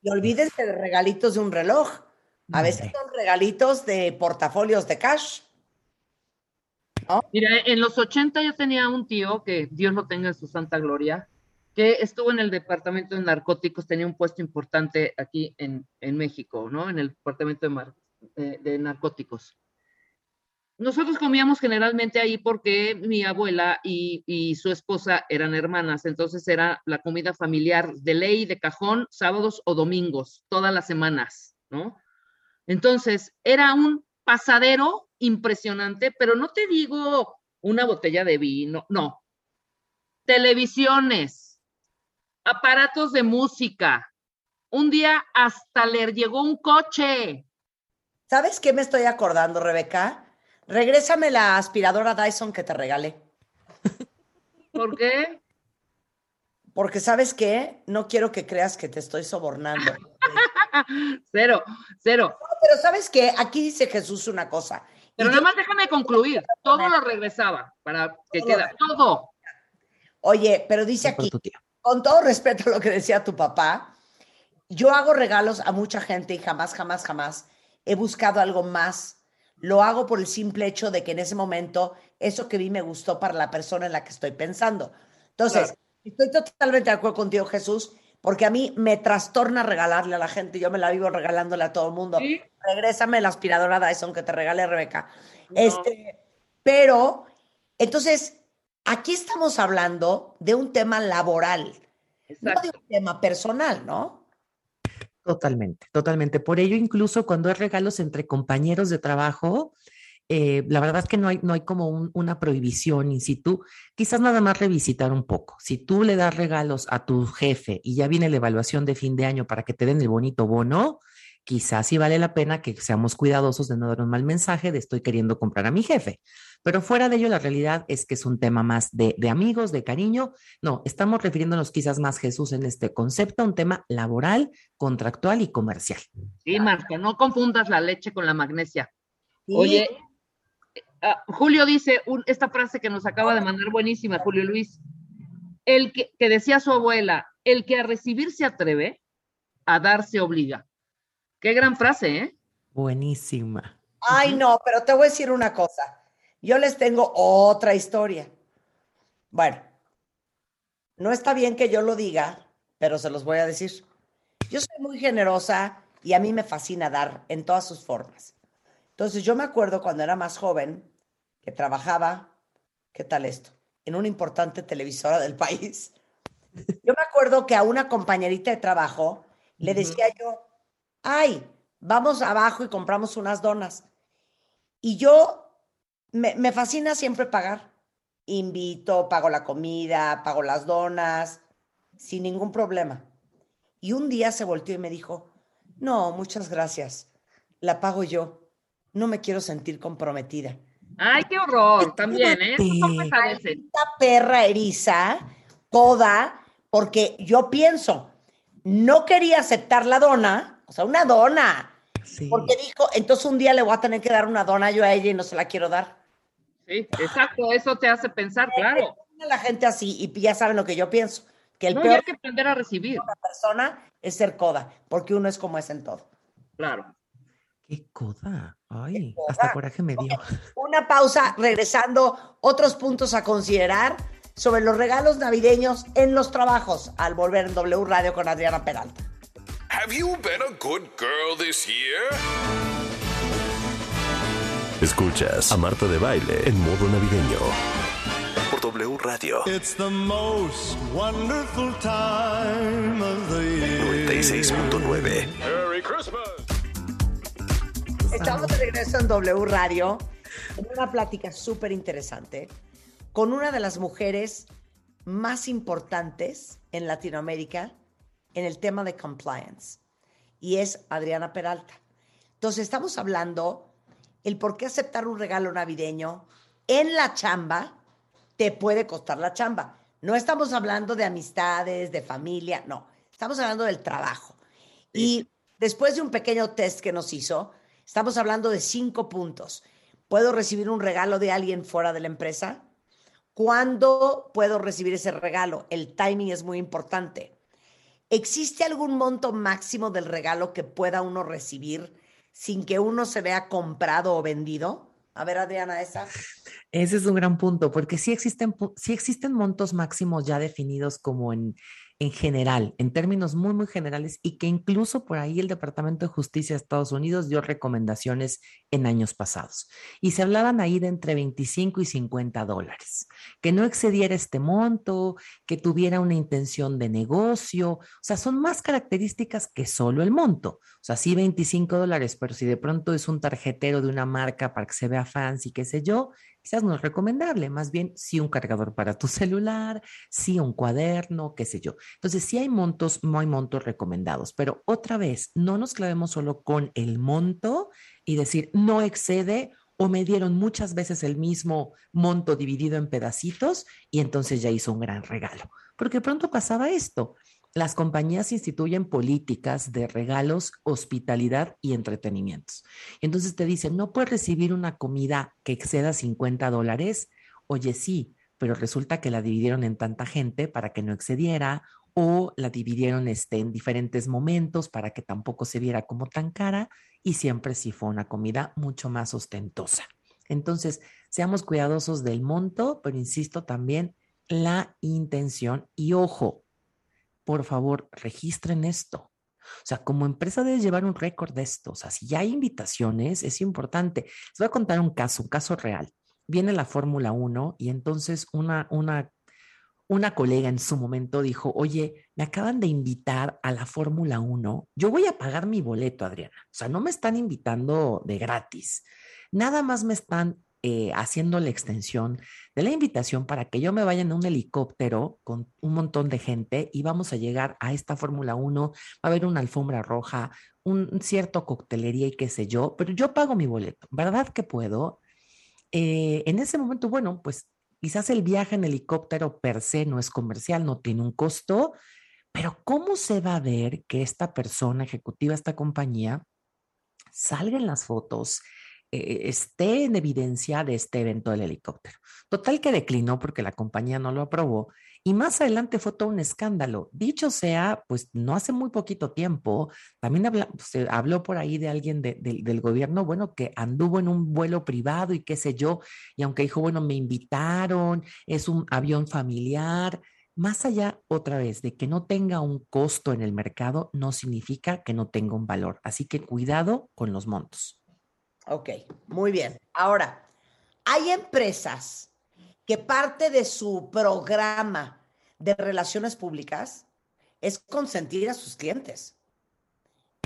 Y olvídense de regalitos de un reloj. A veces son regalitos de portafolios de cash. Mira, en los 80 yo tenía un tío, que Dios lo tenga en su santa gloria, que estuvo en el departamento de narcóticos, tenía un puesto importante aquí en, en México, ¿no? En el departamento de, mar- eh, de narcóticos. Nosotros comíamos generalmente ahí porque mi abuela y, y su esposa eran hermanas, entonces era la comida familiar de ley, de cajón, sábados o domingos, todas las semanas, ¿no? Entonces, era un pasadero impresionante, pero no te digo una botella de vino, no. Televisiones, aparatos de música. Un día hasta le llegó un coche. ¿Sabes qué me estoy acordando, Rebeca? Regrésame la aspiradora Dyson que te regalé. ¿Por qué? Porque sabes qué, no quiero que creas que te estoy sobornando. Cero, cero. Pero sabes qué, aquí dice Jesús una cosa. Pero nada yo- más déjame concluir. Todo lo regresaba para que Todo. queda. Todo. Oye, pero dice aquí, con todo respeto a lo que decía tu papá, yo hago regalos a mucha gente y jamás, jamás, jamás he buscado algo más. Lo hago por el simple hecho de que en ese momento eso que vi me gustó para la persona en la que estoy pensando. Entonces, estoy totalmente de acuerdo contigo, Jesús, porque a mí me trastorna regalarle a la gente. Yo me la vivo regalándole a todo el mundo. Sí. Regrésame la aspiradora Dyson que te regalé, Rebeca. No. Este, pero, entonces, aquí estamos hablando de un tema laboral, no de un tema personal, ¿no? Totalmente, totalmente. Por ello, incluso cuando hay regalos entre compañeros de trabajo, eh, la verdad es que no hay, no hay como un- una prohibición in situ. Quizás nada más revisitar un poco. Si tú le das regalos a tu jefe y ya viene la evaluación de fin de año para que te den el bonito bono, quizás sí vale la pena que seamos cuidadosos de no dar un mal mensaje de estoy queriendo comprar a mi jefe. Pero fuera de ello, la realidad es que es un tema más de, de amigos, de cariño. No, estamos refiriéndonos quizás más, Jesús, en este concepto, a un tema laboral, contractual y comercial. Sí, Marta, no confundas la leche con la magnesia. Sí. Oye, ah, Julio dice un- esta frase que nos acaba de mandar buenísima, Julio Luis. El que, que decía su abuela, el que a recibir se atreve, a dar se obliga. Qué gran frase, ¿eh? Buenísima. Ay, no, pero te voy a decir una cosa. Yo les tengo otra historia. Bueno, no está bien que yo lo diga, pero se los voy a decir. Yo soy muy generosa y a mí me fascina dar en todas sus formas. Entonces, yo me acuerdo cuando era más joven que trabajaba, ¿qué tal esto? En una importante televisora del país. Yo me acuerdo que a una compañerita de trabajo le decía yo, ay, vamos abajo y compramos unas donas. Y yo me, me fascina siempre pagar. Invito, pago la comida, pago las donas, sin ningún problema. Y un día se volteó y me dijo, no, muchas gracias, la pago yo, no me quiero sentir comprometida. Ay, qué horror, también, ¿eh? Esta perra eriza, toda, porque yo pienso, no quería aceptar la dona, o sea, una dona, Sí. porque dijo, entonces un día le voy a tener que dar una dona yo a ella y no se la quiero dar. Sí, exacto, eso te hace pensar, claro. La gente así, y ya saben lo que yo pienso, que el No, y peor hay que aprender a recibir, persona es ser coda, porque uno es como es en todo. claro. Qué coda. Ay, coda. hasta coraje me dio. Una pausa, regresando, otros puntos a considerar sobre los regalos navideños en los trabajos al volver en W Radio con Adriana Peralta. Have you been a good girl this year? Escuchas a Marta de Baile en modo navideño. Por W Radio It's the most wonderful time of the year. 96.9. Merry Christmas! Estamos de regreso en W Radio en una plática súper interesante con una de las mujeres más importantes en Latinoamérica en el tema de compliance y es Adriana Peralta. Entonces estamos hablando el por qué aceptar un regalo navideño en la chamba te puede costar la chamba. No estamos hablando de amistades, de familia, no. Estamos hablando del trabajo. Y después de un pequeño test que nos hizo, estamos hablando de cinco puntos. ¿Puedo recibir un regalo de alguien fuera de la empresa? ¿Cuándo puedo recibir ese regalo? El timing es muy importante. ¿Existe algún monto máximo del regalo que pueda uno recibir sin que uno se vea comprado o vendido? A ver, Adriana, esa. Ese es un gran punto, porque sí existen, sí existen montos máximos ya definidos como en, en general, en términos muy, muy generales, y que incluso por ahí el Departamento de Justicia de Estados Unidos dio recomendaciones en años pasados. Y se hablaban ahí de entre 25 y 50 dólares, que no excediera este monto, que tuviera una intención de negocio, o sea, son más características que solo el monto. Sea, sí 25 dólares, pero si de pronto es un tarjetero de una marca para que se vea fancy, qué sé yo, quizás no es recomendable, más bien sí un cargador para tu celular, sí un cuaderno, qué sé yo. Entonces sí hay montos, no hay montos recomendados, pero otra vez, no nos clavemos solo con el monto y decir no excede o me dieron muchas veces el mismo monto dividido en pedacitos y entonces ya hizo un gran regalo. Porque pronto pasaba esto. Las compañías instituyen políticas de regalos, hospitalidad y entretenimientos. Entonces te dicen, no puedes recibir una comida que exceda 50 dólares. Oye, sí, pero resulta que la dividieron en tanta gente para que no excediera o la dividieron este, en diferentes momentos para que tampoco se viera como tan cara y siempre sí fue una comida mucho más ostentosa. Entonces, seamos cuidadosos del monto, pero insisto también la intención y ojo, por favor, registren esto. O sea, como empresa debes llevar un récord de esto. O sea, si ya hay invitaciones, es importante. Les voy a contar un caso, un caso real. Viene la Fórmula 1 y entonces una, una, una colega en su momento dijo, oye, me acaban de invitar a la Fórmula 1. Yo voy a pagar mi boleto, Adriana. O sea, no me están invitando de gratis. Nada más me están eh, haciendo la extensión de la invitación para que yo me vaya en un helicóptero con un montón de gente y vamos a llegar a esta Fórmula 1, va a haber una alfombra roja, un cierto coctelería y qué sé yo, pero yo pago mi boleto, ¿verdad que puedo? Eh, en ese momento, bueno, pues quizás el viaje en helicóptero per se no es comercial, no tiene un costo, pero ¿cómo se va a ver que esta persona ejecutiva, esta compañía, salga en las fotos, eh, esté en evidencia de este evento del helicóptero. Total que declinó porque la compañía no lo aprobó y más adelante fue todo un escándalo. Dicho sea, pues no hace muy poquito tiempo, también habla- se habló por ahí de alguien de- del- del gobierno, bueno, que anduvo en un vuelo privado y qué sé yo, y aunque dijo, bueno, me invitaron, es un avión familiar, más allá otra vez de que no tenga un costo en el mercado, no significa que no tenga un valor. Así que cuidado con los montos. Ok, muy bien. Ahora, hay empresas que parte de su programa de relaciones públicas es consentir a sus clientes.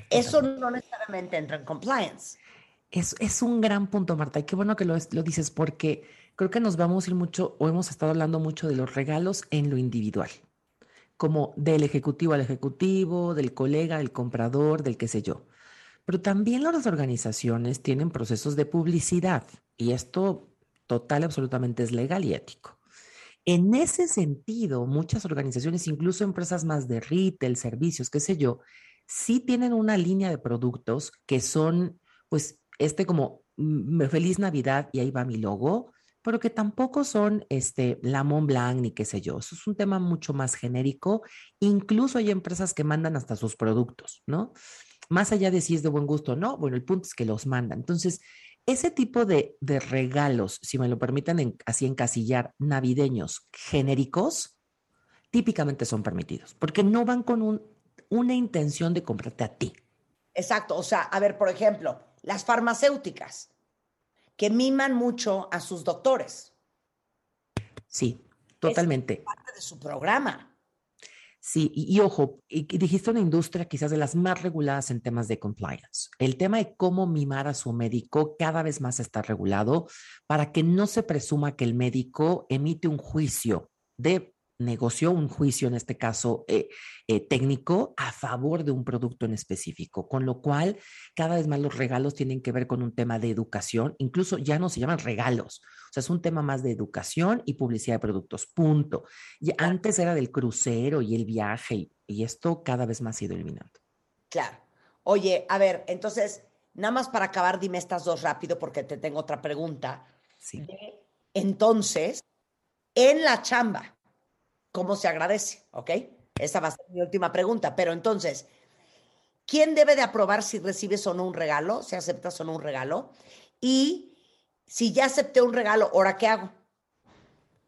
Eso no necesariamente entra en compliance. Es, es un gran punto, Marta, y qué bueno que lo, lo dices porque creo que nos vamos a ir mucho, o hemos estado hablando mucho de los regalos en lo individual, como del ejecutivo al ejecutivo, del colega, del comprador, del qué sé yo. Pero también las organizaciones tienen procesos de publicidad y esto total, absolutamente es legal y ético. En ese sentido, muchas organizaciones, incluso empresas más de retail, servicios, qué sé yo, sí tienen una línea de productos que son, pues, este como feliz Navidad y ahí va mi logo, pero que tampoco son este la Mont Blanc ni qué sé yo. Eso es un tema mucho más genérico. Incluso hay empresas que mandan hasta sus productos, ¿no? Más allá de si es de buen gusto o no, bueno, el punto es que los mandan. Entonces, ese tipo de, de regalos, si me lo permiten en- así encasillar, navideños genéricos, típicamente son permitidos, porque no van con un- una intención de comprarte a ti. Exacto. O sea, a ver, por ejemplo, las farmacéuticas que miman mucho a sus doctores. Sí, totalmente. Parte de su programa. Sí, y, ojo, y dijiste una industria quizás de las más reguladas en temas de compliance. El tema de cómo mimar a su médico cada vez más está regulado para que no se presuma que el médico emite un juicio de negocio, un juicio en este caso eh, eh, técnico a favor de un producto en específico, con lo cual cada vez más los regalos tienen que ver con un tema de educación, incluso ya no se llaman regalos, o sea, es un tema más de educación y publicidad de productos, punto. Y antes era del crucero y el viaje y, y esto cada vez más ha ido eliminando. Claro. Oye, a ver, entonces, nada más para acabar, dime estas dos rápido porque te tengo otra pregunta. Sí. De, entonces, en la chamba, ¿cómo se agradece? ¿Ok? Esa va a ser mi última pregunta. Pero entonces, ¿quién debe de aprobar si recibes o no un regalo? Si aceptas o no un regalo. Y si ya acepté un regalo, ¿ahora qué hago?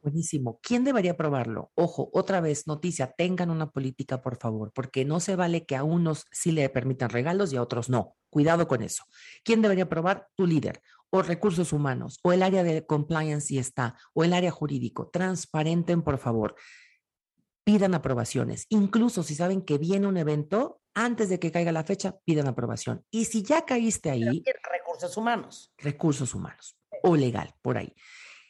Buenísimo. ¿Quién debería probarlo? Ojo, otra vez, noticia, tengan una política, por favor, porque no se vale que a unos sí le permitan regalos y a otros no. Cuidado con eso. ¿Quién debería probar? Tu líder, o recursos humanos, o el área de compliance y está, o el área jurídico. Transparenten, por favor. Pidan aprobaciones. Incluso si saben que viene un evento, antes de que caiga la fecha, pidan aprobación. Y si ya caíste ahí, Recursos humanos. recursos humanos o legal, por ahí.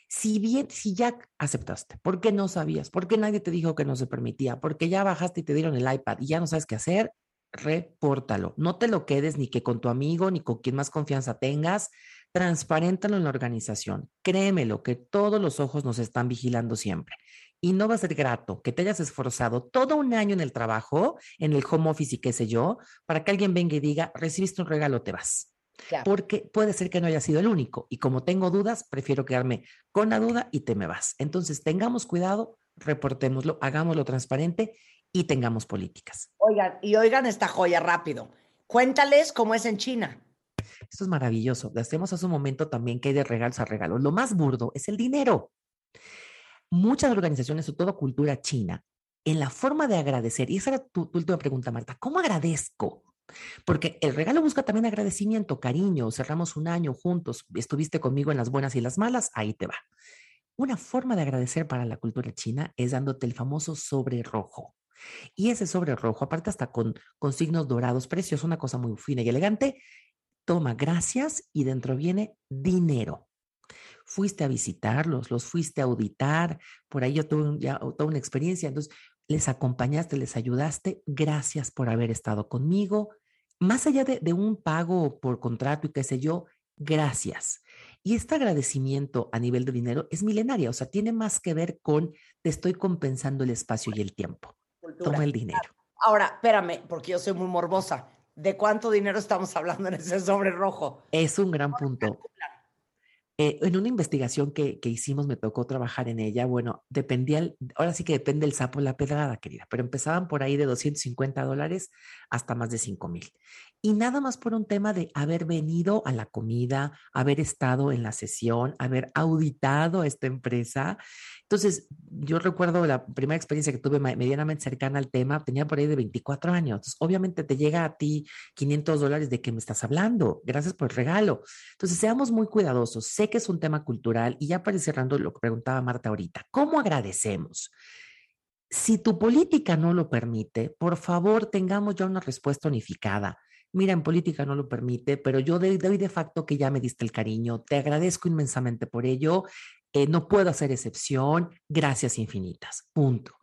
Si bien, si ya aceptaste, ¿por qué no sabías? ¿Por qué nadie te dijo que no se permitía? Porque ya bajaste y te dieron el iPad y ya no sabes qué hacer, repórtalo. No te lo quedes ni que con tu amigo ni con quien más confianza tengas. Transparéntalo en la organización. Créemelo que todos los ojos nos están vigilando siempre. Y no va a ser grato que te hayas esforzado todo un año en el trabajo, en el home office y qué sé yo, para que alguien venga y diga, recibiste un regalo, te vas Claro. porque puede ser que no haya sido el único. Y como tengo dudas, prefiero quedarme con la duda y te me vas. Entonces, tengamos cuidado, reportémoslo, hagámoslo transparente y tengamos políticas. Oigan, y oigan esta joya rápido. Cuéntales cómo es en China. Esto es maravilloso. Hacemos hace un momento también que hay de regalos a regalos. Lo más burdo es el dinero. Muchas organizaciones, sobre todo cultura china, en la forma de agradecer, y esa era tu, tu última pregunta, Marta, ¿cómo agradezco? Porque el regalo busca también agradecimiento, cariño, cerramos un año juntos, estuviste conmigo en las buenas y las malas, ahí te va. Una forma de agradecer para la cultura china es dándote el famoso sobre rojo. Y ese sobre rojo, aparte hasta con, con signos dorados, precioso, una cosa muy fina y elegante, toma gracias y dentro viene dinero. Fuiste a visitarlos, los fuiste a auditar, por ahí yo tuve un- ya toda una experiencia, entonces les acompañaste, les ayudaste, gracias por haber estado conmigo. Más allá de, de un pago por contrato y qué sé yo, gracias. Y este agradecimiento a nivel de dinero es milenaria, o sea, tiene más que ver con te estoy compensando el espacio y el tiempo. Cultura. Toma el dinero. Ahora, espérame, porque yo soy muy morbosa. ¿De cuánto dinero estamos hablando en ese sobre rojo? Es un gran punto. Eh, en una investigación que, que hicimos, me tocó trabajar en ella. Bueno, dependía, ahora sí que depende el sapo la pedrada, querida, pero empezaban por ahí de 250 dólares hasta más de 5 mil. Y nada más por un tema de haber venido a la comida, haber estado en la sesión, haber auditado a esta empresa. Entonces, yo recuerdo la primera experiencia que tuve medianamente cercana al tema, tenía por ahí de 24 años. Entonces, obviamente te llega a ti 500 dólares de qué me estás hablando. Gracias por el regalo. Entonces, seamos muy cuidadosos. Sé que es un tema cultural y ya para ir cerrando lo que preguntaba Marta ahorita, ¿cómo agradecemos? Si tu política no lo permite, por favor, tengamos ya una respuesta unificada. Mira, en política no lo permite, pero yo doy, doy de facto que ya me diste el cariño. Te agradezco inmensamente por ello. Eh, no puedo hacer excepción. Gracias infinitas. Punto.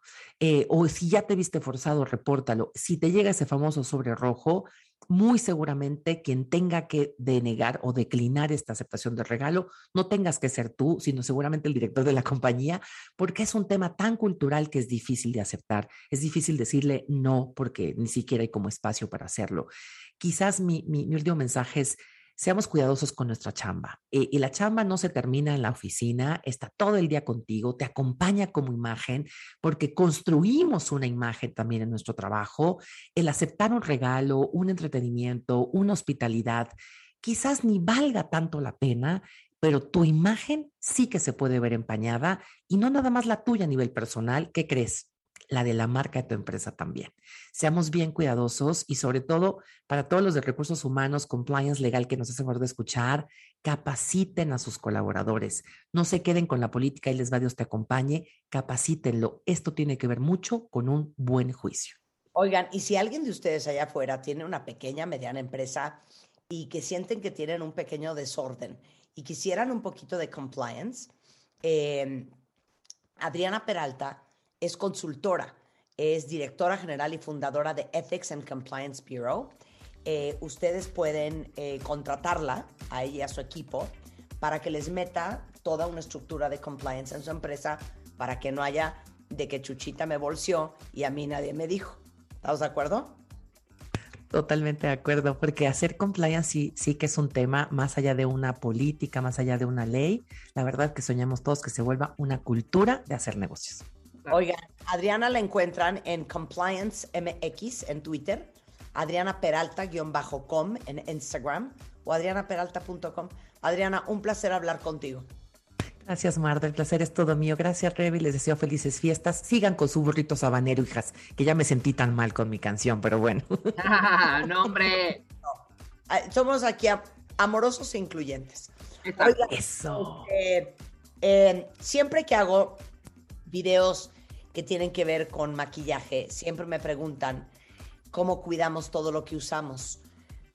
Eh, o si ya te viste forzado, repórtalo. Si te llega ese famoso sobre rojo, muy seguramente quien tenga que denegar o declinar esta aceptación del regalo, no tengas que ser tú, sino seguramente el director de la compañía, porque es un tema tan cultural que es difícil de aceptar. Es difícil decirle no porque ni siquiera hay como espacio para hacerlo. Quizás mi, mi, mi último mensaje es, seamos cuidadosos con nuestra chamba. Eh, y la chamba no se termina en la oficina, está todo el día contigo, te acompaña como imagen, porque construimos una imagen también en nuestro trabajo. El aceptar un regalo, un entretenimiento, una hospitalidad, quizás ni valga tanto la pena, pero tu imagen sí que se puede ver empañada y no nada más la tuya a nivel personal. ¿Qué crees? La de la marca de tu empresa también. Seamos bien cuidadosos y sobre todo para todos los de recursos humanos, compliance legal que nos hacen favor de escuchar, capaciten a sus colaboradores. No se queden con la política y les va Dios te acompañe, capacítenlo. Esto tiene que ver mucho con un buen juicio. Oigan, y si alguien de ustedes allá afuera tiene una pequeña, mediana empresa y que sienten que tienen un pequeño desorden y quisieran un poquito de compliance, eh, Adriana Peralta es consultora, es directora general y fundadora de Ethics and Compliance Bureau. Eh, ustedes pueden eh, contratarla a ella y a su equipo para que les meta toda una estructura de compliance en su empresa para que no haya de que Chuchita me bolseó y a mí nadie me dijo. ¿Estamos de acuerdo? Totalmente de acuerdo, porque hacer compliance sí, sí que es un tema más allá de una política, más allá de una ley. La verdad que soñamos todos que se vuelva una cultura de hacer negocios. Oigan, Adriana la encuentran en Compliance MX en Twitter, Adriana Peralta-com en Instagram o adrianaperalta.com. Adriana, un placer hablar contigo. Gracias, Marta. El placer es todo mío. Gracias, Revi. Les deseo felices fiestas. Sigan con su burrito sabanero, hijas, que ya me sentí tan mal con mi canción, pero bueno. Ah, no, hombre. Ah, Somos aquí am- amorosos e incluyentes. Oigan, Eso. eh, eh, siempre que hago videos que tienen que ver con maquillaje, siempre me preguntan cómo cuidamos todo lo que usamos.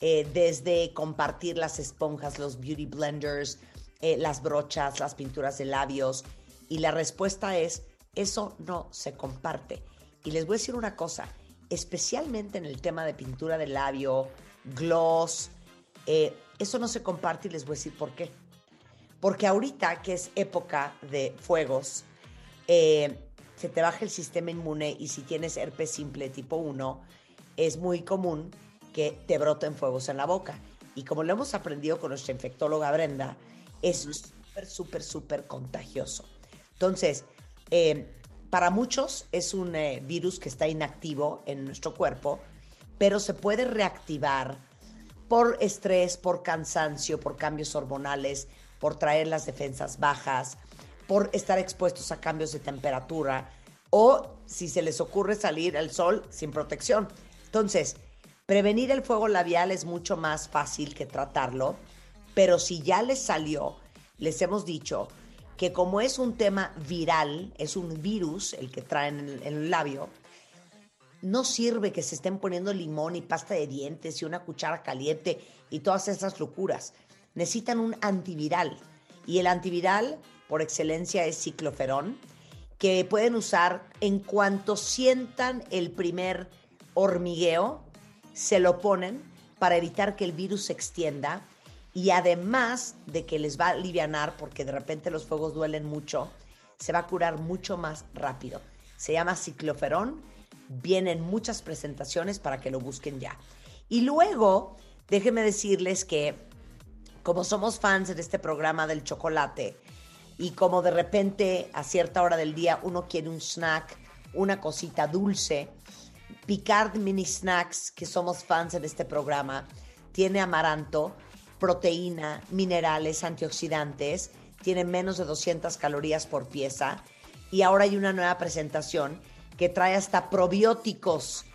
Eh, desde compartir las esponjas, los beauty blenders, eh, las brochas, las pinturas de labios. Y la respuesta es, eso no se comparte. Y les voy a decir una cosa, especialmente en el tema de pintura de labio, gloss, eh, eso no se comparte y les voy a decir por qué. Porque ahorita que es época de fuegos, eh, se te baja el sistema inmune y si tienes herpes simple tipo 1, es muy común que te broten fuegos en la boca. Y como lo hemos aprendido con nuestra infectóloga Brenda, es súper, súper, súper contagioso. Entonces, eh, para muchos es un eh, virus que está inactivo en nuestro cuerpo, pero se puede reactivar por estrés, por cansancio, por cambios hormonales, por traer las defensas bajas, por estar expuestos a cambios de temperatura o si se les ocurre salir al sol sin protección. Entonces, prevenir el fuego labial es mucho más fácil que tratarlo, pero si ya les salió, les hemos dicho que como es un tema viral, es un virus el que traen en el, labio, no sirve que se estén poniendo limón y pasta de dientes y una cuchara caliente y todas esas locuras. Necesitan un antiviral. Y el antiviral, por excelencia, es cicloferón, que pueden usar en cuanto sientan el primer hormigueo, se lo ponen para evitar que el virus se extienda y además de que les va a alivianar porque de repente los fuegos duelen mucho, se va a curar mucho más rápido. Se llama cicloferón, vienen muchas presentaciones para que lo busquen ya. Y luego, déjenme decirles que como somos fans en este programa del chocolate y como de repente a cierta hora del día uno quiere un snack, una cosita dulce, Picard Mini Snacks, que somos fans en este programa, tiene amaranto, proteína, minerales, antioxidantes, tiene menos de 200 calorías por pieza y ahora hay una nueva presentación que trae hasta probióticos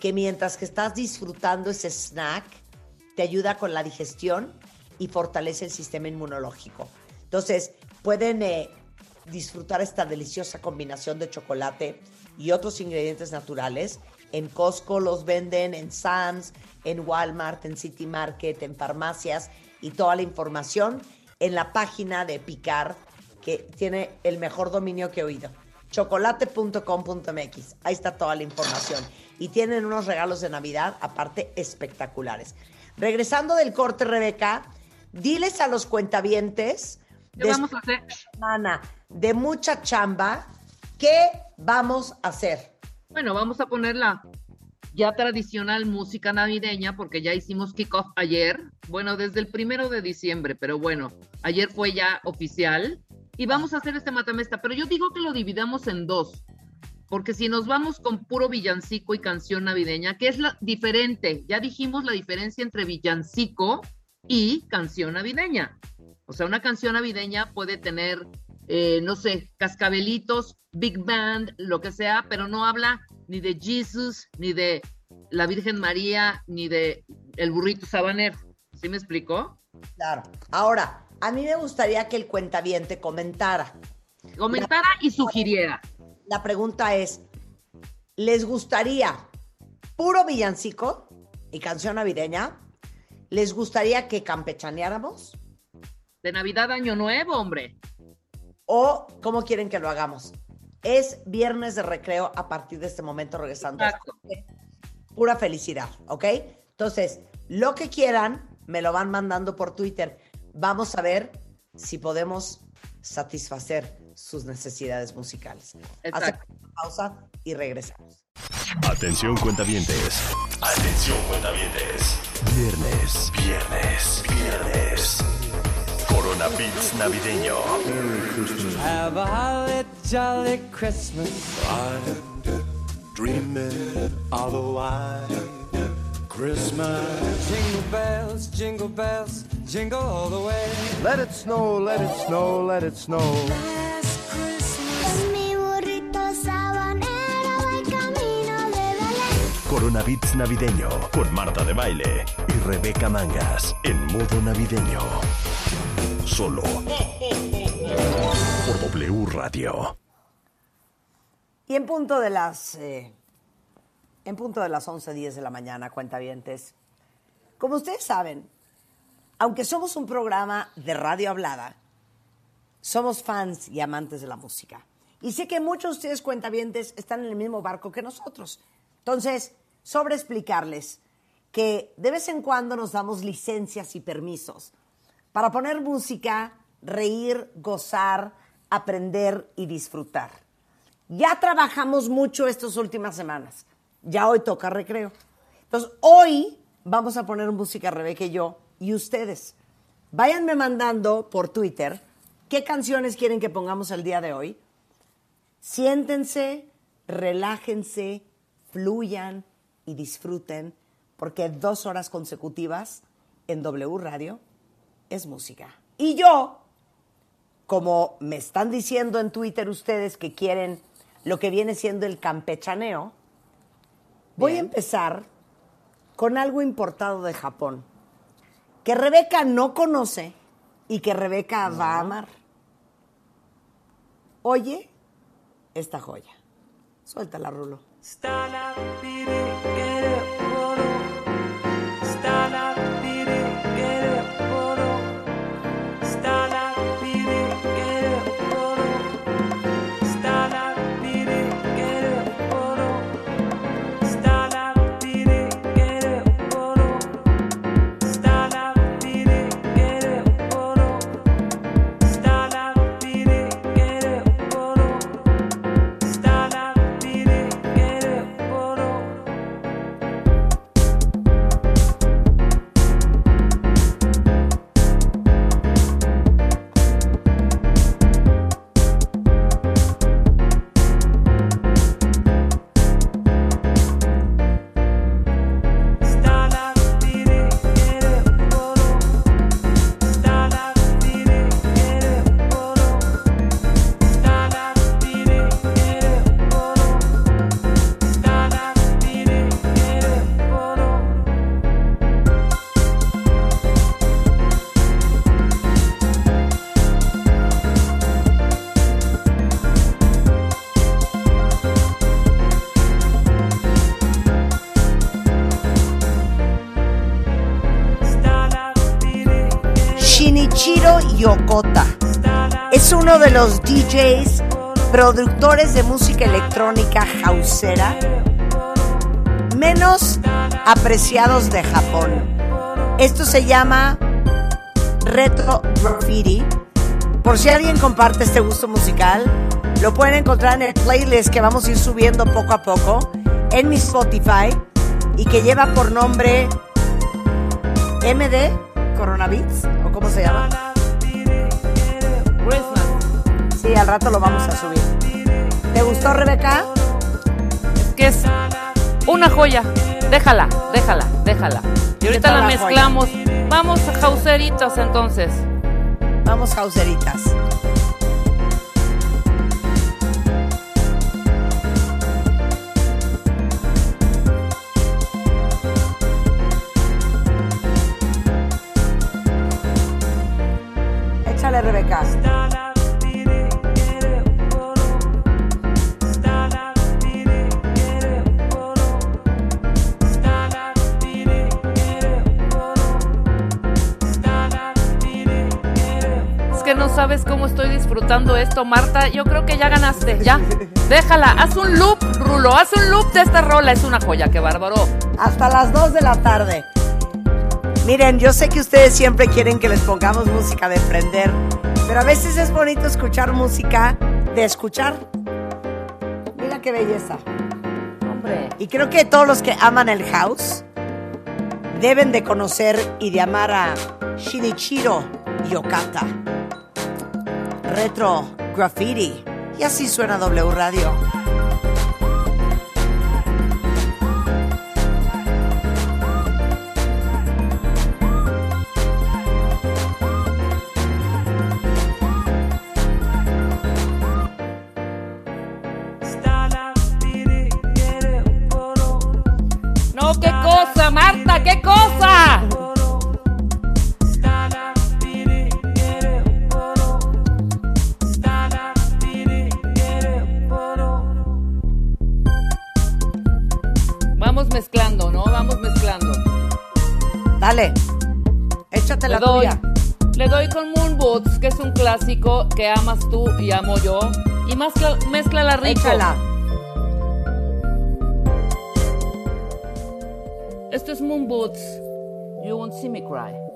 que mientras que estás disfrutando ese snack te ayuda con la digestión y fortalece el sistema inmunológico. Entonces, pueden eh, disfrutar esta deliciosa combinación de chocolate y otros ingredientes naturales. En Costco los venden, en Sam's, en Walmart, en City Market, en farmacias y toda la información en la página de Picar, que tiene el mejor dominio que he oído. Chocolate.com.mx. Ahí está toda la información. Y tienen unos regalos de Navidad, aparte, espectaculares. Regresando del corte, Rebeca, diles a los cuentavientes ¿Qué vamos a hacer? semana de mucha chamba, ¿qué vamos a hacer? Bueno, vamos a poner la ya tradicional música navideña, porque ya hicimos kickoff ayer, bueno, desde el primero de diciembre, pero bueno, ayer fue ya oficial, y vamos a hacer este matamesta, pero yo digo que lo dividamos en dos, porque si nos vamos con puro villancico y canción navideña, que es la diferente, ya dijimos la diferencia entre villancico y canción navideña. O sea, una canción navideña puede tener, eh, no sé, cascabelitos, big band, lo que sea, pero no habla ni de Jesus, ni de la Virgen María, ni de el burrito sabanero. ¿Sí me explicó? Claro. Ahora, a mí me gustaría que el cuentaviente comentara. Comentara y sugiriera. La pregunta es, ¿les gustaría puro villancico y canción navideña? ¿Les gustaría que campechaneáramos? De Navidad, Año Nuevo, hombre. ¿O cómo quieren que lo hagamos? Es viernes de recreo a partir de este momento regresando. Exacto. Pura felicidad, ¿ok? Entonces, lo que quieran, me lo van mandando por Twitter. Vamos a ver si podemos satisfacer sus necesidades musicales. Exacto. Hacemos una pausa y regresamos. Atención cuentavientes. Atención cuentavientes. Viernes, viernes, viernes. Corona Beats navideño. Have a holly jolly Christmas. Dreaming of a white Christmas. Jingle bells, jingle bells, jingle all the way. Let it snow, let it snow, let it snow. En mi burrito sabanero voy camino de Belén. Corona Beats navideño. Con Marta de Baile y Rebeca Mangas. En modo navideño. Solo. Por W Radio. Y en punto de las eh, en punto de las 11:10 de la mañana, cuentavientes. Como ustedes saben, aunque somos un programa de radio hablada, somos fans y amantes de la música. Y sé que muchos de ustedes cuentavientes están en el mismo barco que nosotros. Entonces, sobre explicarles que de vez en cuando nos damos licencias y permisos para poner música, reír, gozar, aprender y disfrutar. Ya trabajamos mucho estas últimas semanas. Ya hoy toca recreo. Entonces, hoy vamos a poner música Rebeca y yo y ustedes. Váyanme mandando por Twitter qué canciones quieren que pongamos el día de hoy. Siéntense, relájense, fluyan y disfruten, porque dos horas consecutivas en W Radio es música. Y yo, como me están diciendo en Twitter ustedes que quieren lo que viene siendo el campechaneo, voy a empezar con algo importado de Japón, que Rebeca no conoce y que Rebeca va a amar. Oye esta joya. Suéltala, Rulo. Es uno de los DJs, productores de música electrónica hausera menos apreciados de Japón. Esto se llama Retro Graffiti. Por si alguien comparte este gusto musical, lo pueden encontrar en el playlist que vamos a ir subiendo poco a poco en mi Spotify y que lleva por nombre MD Coronabeats o cómo se llama. Christmas. Sí, al rato lo vamos a subir. ¿Te gustó Rebeca? Es que es una joya. Déjala, déjala, déjala. Y ahorita la joya? mezclamos. Vamos a jauseritas entonces. Vamos, Hauseritas. Échale, Rebeca. Sabes cómo estoy disfrutando esto, Marta. Yo creo que ya ganaste. Ya. Déjala. Haz un loop, Rulo. Haz un loop de esta rola. Es una joya. Qué bárbaro. Hasta las 2 de la tarde. Miren, yo sé que ustedes siempre quieren que les pongamos música de prender, pero a veces es bonito escuchar música de escuchar. Mira qué belleza. Hombre. Y creo que todos los que aman el house deben de conocer y de amar a Shinichiro Yokata. Retro Graffiti. Y así suena W Radio. Clásico que amas tú y amo yo. Y mezcla, mezclala rico. Échala. Esto es Moon Boots. You won't see me cry.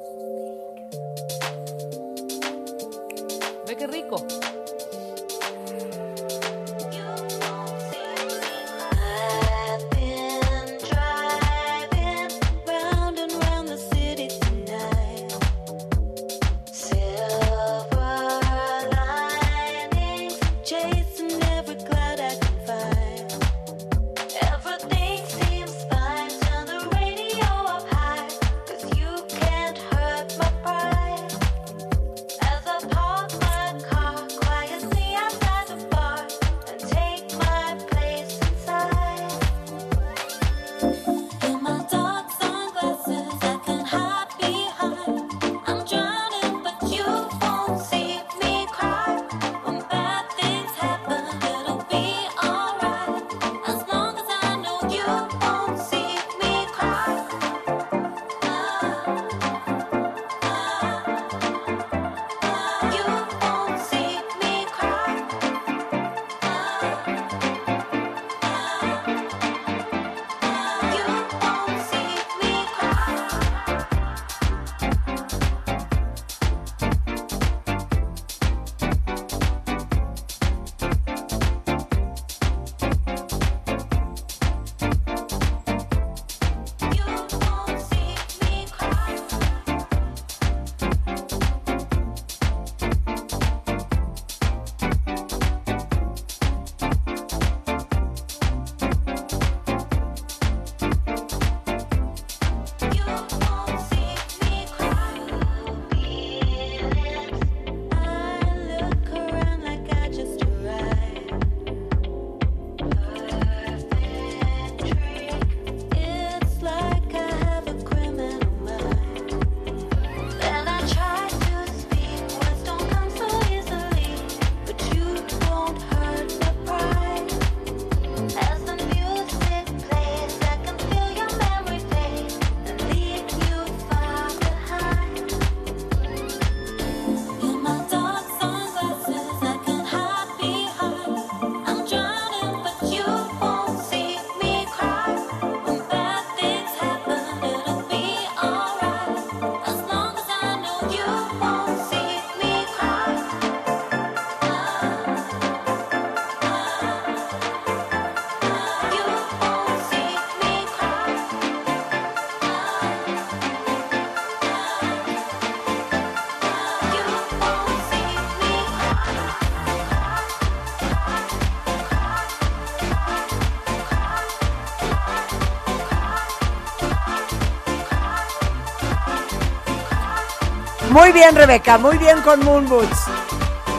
Muy bien, Rebeca, muy bien con Moon Boots.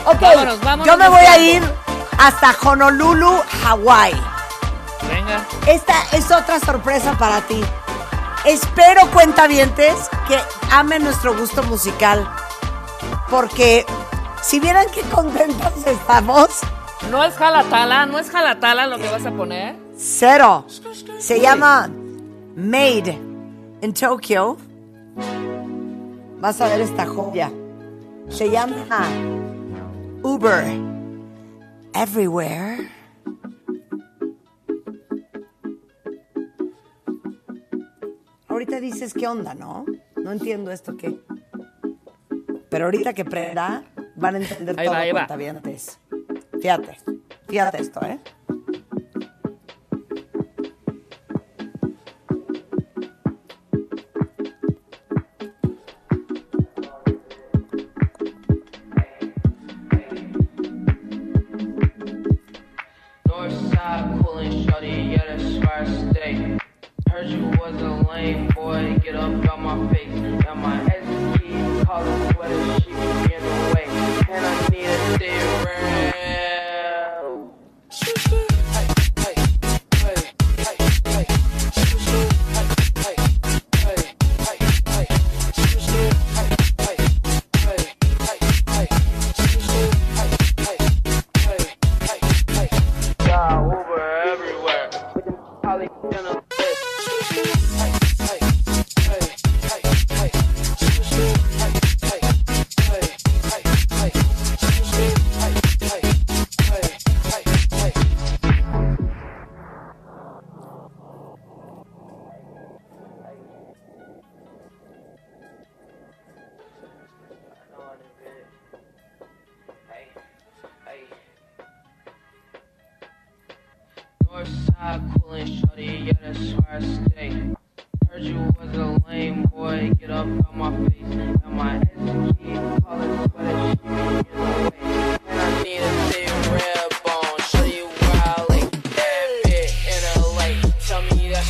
Ok, Vámonos, vámonos yo me voy a ir hasta Honolulu, Hawái. Venga. Esta es otra sorpresa para ti. Espero, cuentavientes, que amen nuestro gusto musical. Porque si vieran qué contentos estamos, No es jalatala, no es jalatala lo que vas a poner. cero. Se llama Made in Tokyo. Vas a ver esta joya. Se llama Uber Everywhere. Ahorita dices qué onda, ¿no? No entiendo esto qué. Pero ahorita que prenda, van a entender Ahí todo, va, ahí va. Fíjate, fíjate esto, ¿eh?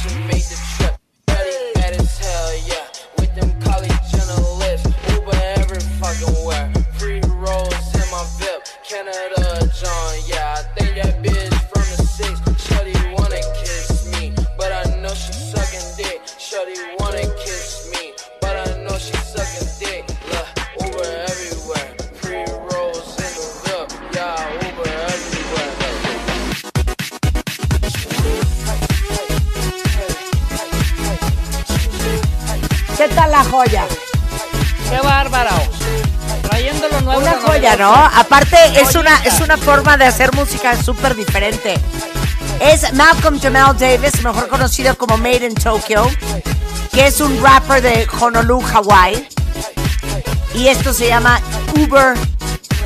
Me that she made the ¿no? Aparte es una, es una forma de hacer música súper diferente. Es Malcolm Jamal Davis, mejor conocido como Made in Tokyo, que es un rapper de Honolulu, Hawaii. Y esto se llama Uber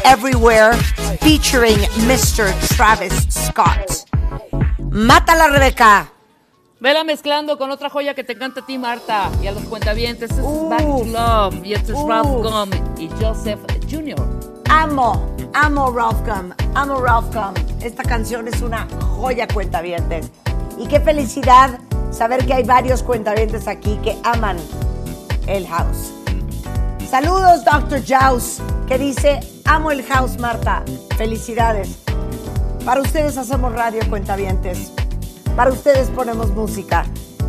Everywhere, featuring Mr. Travis Scott. Mátala, Rebeca. Vela mezclando con otra joya que te encanta a ti, Marta, y a los cuentavientes. Es Uf. Back to Love, y este es Uf. Ralph Gum y Joseph Jr. Amo, amo Ralph amo Ralph. Esta canción es una joya cuentavientes. Y qué felicidad saber que hay varios cuentavientes aquí que aman el house. Saludos, Dr. Jaus, que dice, amo el house, Marta. Felicidades. Para ustedes hacemos radio, cuentavientes. Para ustedes ponemos música.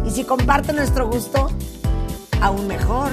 Y si comparten nuestro gusto, aún mejor.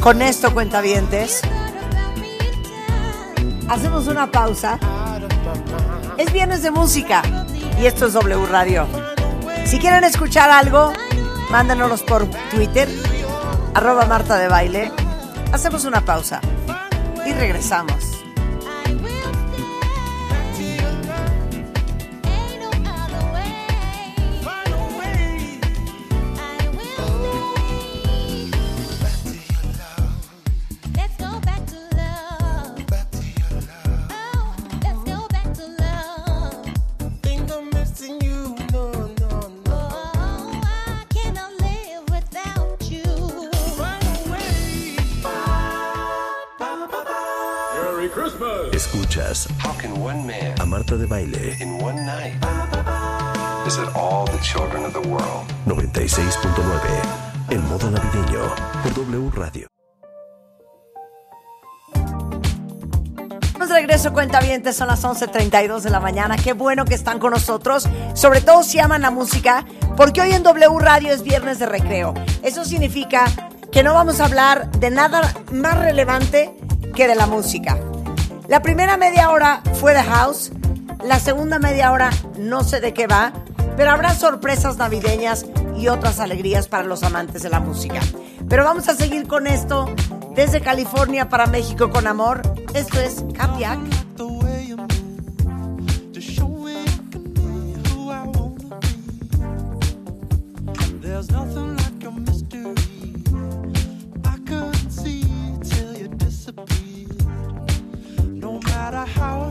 Con esto, cuentavientes, hacemos una pausa. Es viernes de música y esto es W Radio. Si quieren escuchar algo, mándanos por Twitter, arroba Marta de Baile. Hacemos una pausa y regresamos. Marta de Baile in one night visit all the children of the world? 96.9 en modo navideño por W Radio. Regreso, cuentavientes, son las 11.32 de la mañana. Qué bueno que están con nosotros, sobre todo si aman la música, porque hoy en W Radio es viernes de recreo. Eso significa que no vamos a hablar de nada más relevante que de la música. La primera media hora fue de house, la segunda media hora no sé de qué va, pero habrá sorpresas navideñas y otras alegrías para los amantes de la música. Pero vamos a seguir con esto desde California para México con amor. Esto es Capiac. There's nothing like your mystery. I see till you. No matter how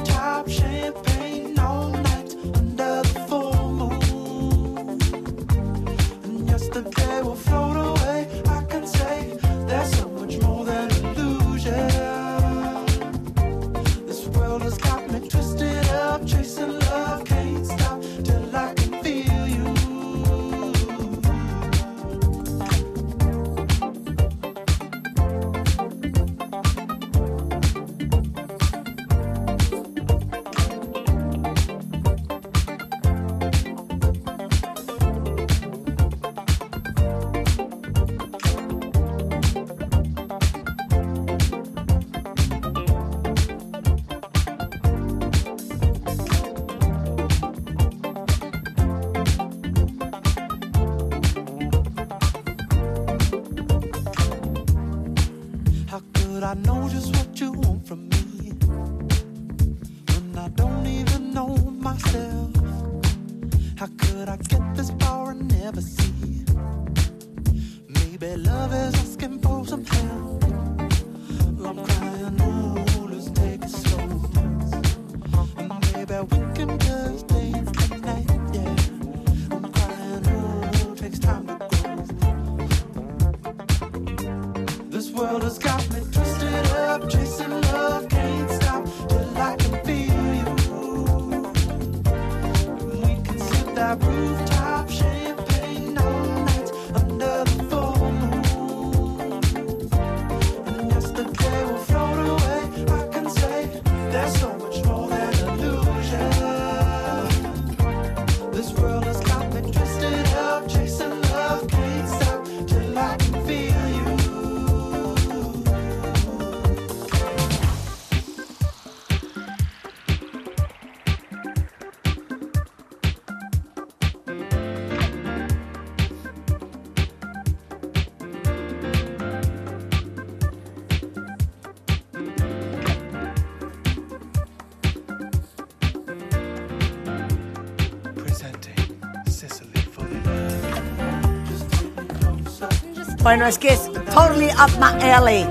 Bueno, es que es totally up my alley.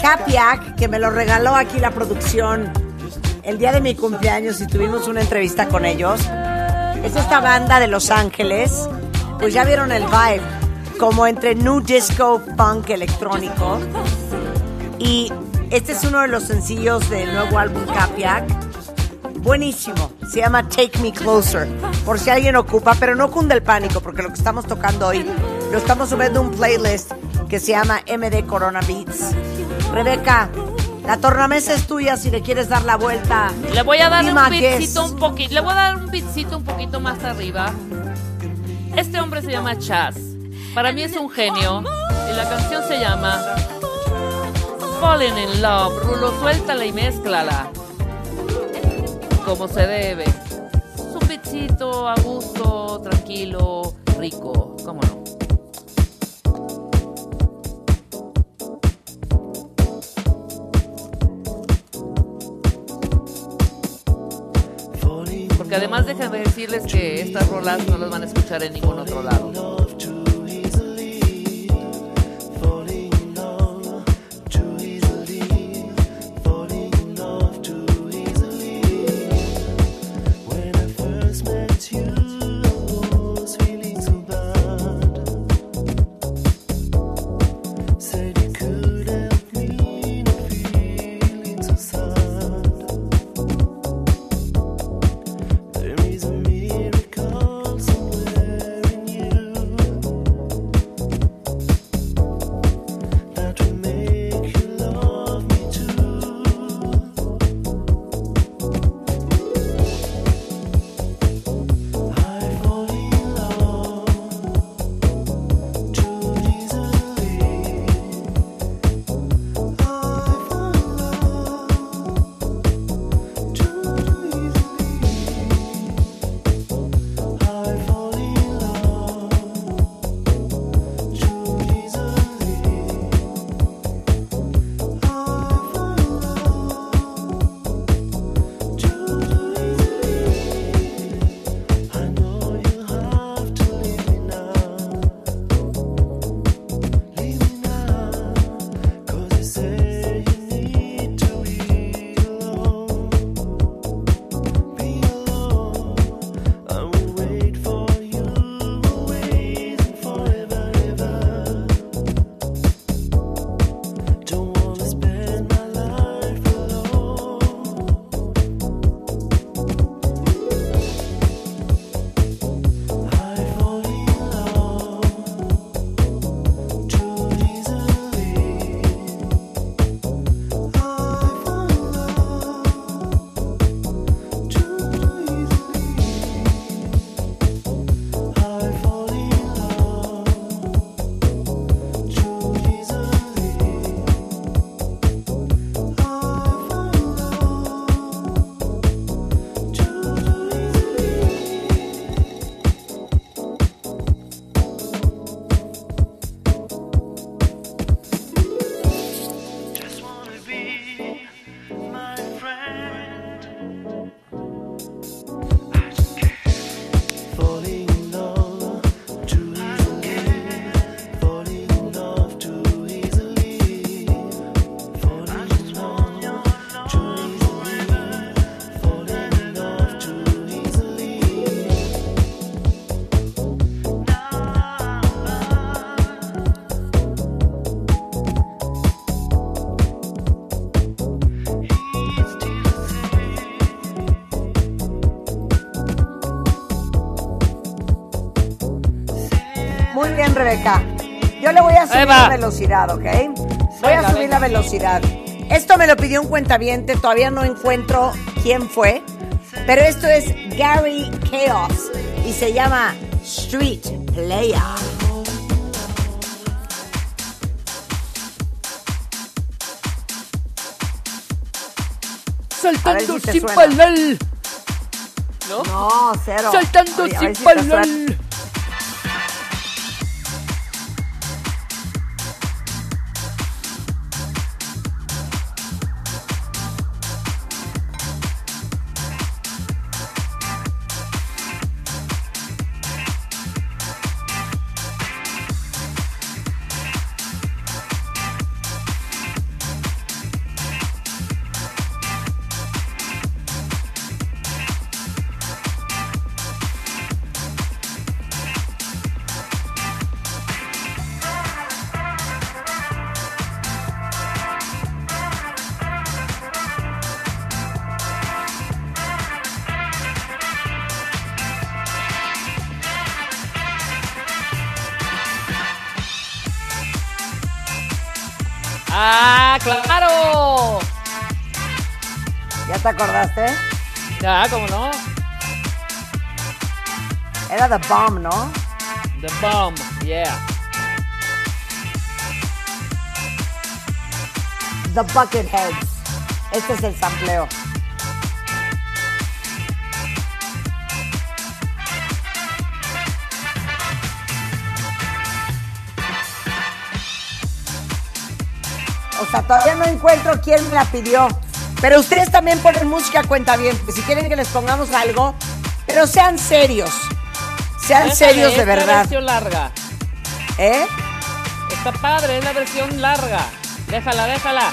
Capiac, que me lo regaló aquí la producción el día de mi cumpleaños y tuvimos una entrevista con ellos. Es esta banda de Los Ángeles. Pues ya vieron el vibe, como entre new disco, punk, electrónico. Y este es uno de los sencillos del nuevo álbum Capiac. Buenísimo. Se llama Take Me Closer. Por si alguien ocupa, pero no cunde el pánico, porque lo que estamos tocando hoy lo estamos subiendo a un playlist que se llama MD Corona Beats. Rebeca, la tornamesa es tuya si le quieres dar la vuelta. Le voy a dar un beatcito un poquito. Le voy a dar un beatcito un poquito más arriba. Este hombre se llama Chaz. Para mí es un genio. Y la canción se llama Falling in Love. Rulo, suéltala y mézclala. Como se debe. Es un beatcito a gusto, tranquilo, rico. ¿Cómo no? Además déjenme decirles que estas rolas no las van a escuchar en ningún otro lado. Le voy a subir va. la velocidad, ¿ok? Voy Venga, a subir venga. la velocidad. Esto me lo pidió un cuentaviente, todavía no encuentro quién fue, pero esto es Gary Chaos y se llama Street Player. Saltando si sin parar. ¿No? No, cero. Saltando a sin si parar. Bomb, ¿no? The Bomb, yeah. The Bucketheads. Este es el sampleo. O sea, todavía no encuentro quién me la pidió. Pero ustedes también ponen música cuenta bien. Si quieren que les pongamos algo, pero sean serios. Sean Déjale, serios de es la verdad. versión larga. ¿Eh? Está padre, es la versión larga. Déjala, déjala.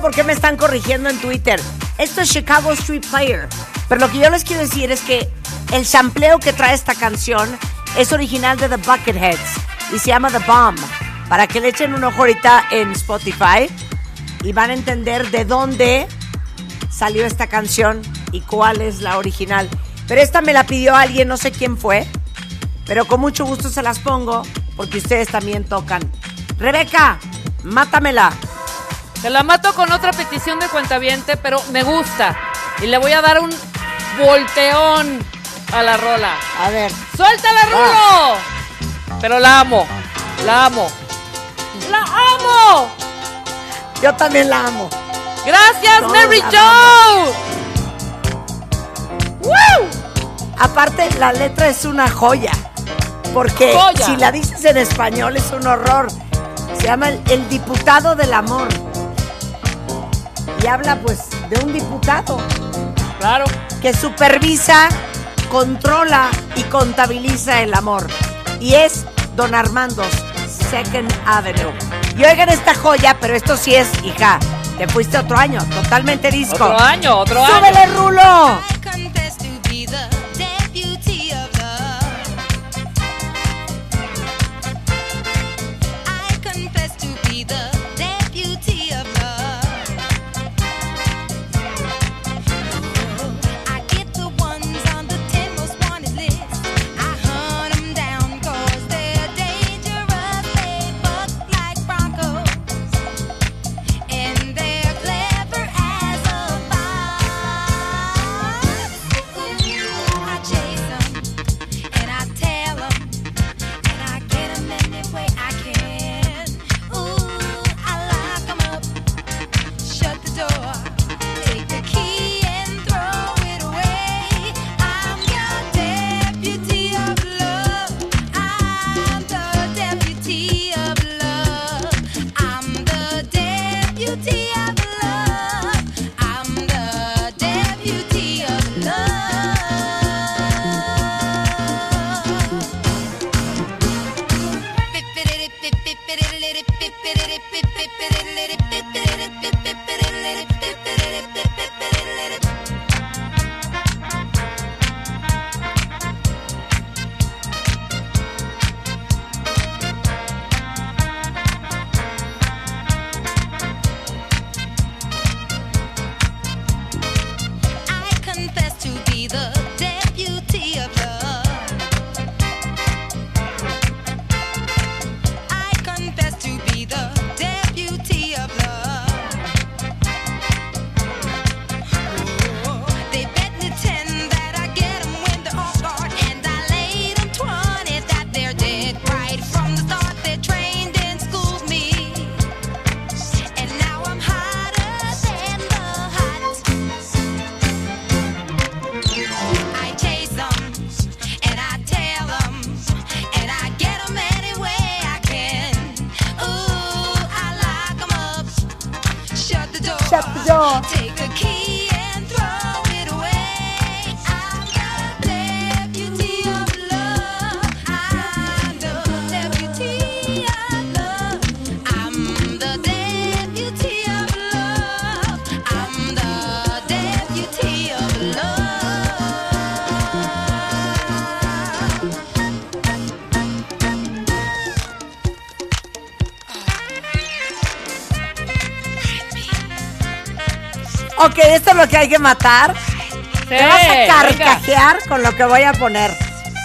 Por qué me están corrigiendo en Twitter. Esto es Chicago Street Player. Pero lo que yo les quiero decir es que el sampleo que trae esta canción es original de The Bucketheads y se llama The Bomb. Para que le echen un ojo ahorita en Spotify y van a entender de dónde salió esta canción y cuál es la original. Pero esta me la pidió alguien, no sé quién fue, pero con mucho gusto se las pongo porque ustedes también tocan. Rebeca, mátamela. Te la mato con otra petición de cuentaviente, pero me gusta. Y le voy a dar un volteón a la rola. A ver. ¡Suéltala, Rulo! Pero la amo. La amo. ¡La amo! Yo también la amo. ¡Gracias, Mary Jo! Aparte, la letra es una joya. Porque Joya. si la dices en español es un horror. Se llama el, el diputado del amor. Y habla pues de un diputado. Claro. Que supervisa, controla y contabiliza el amor. Y es Don Armando's Second Avenue. Y oigan esta joya, pero esto sí es, hija, te fuiste otro año, totalmente disco. Otro año, otro año. ¡Súbele, Rulo! Esto es lo que hay que matar. Te vas a venga. carcajear con lo que voy a poner.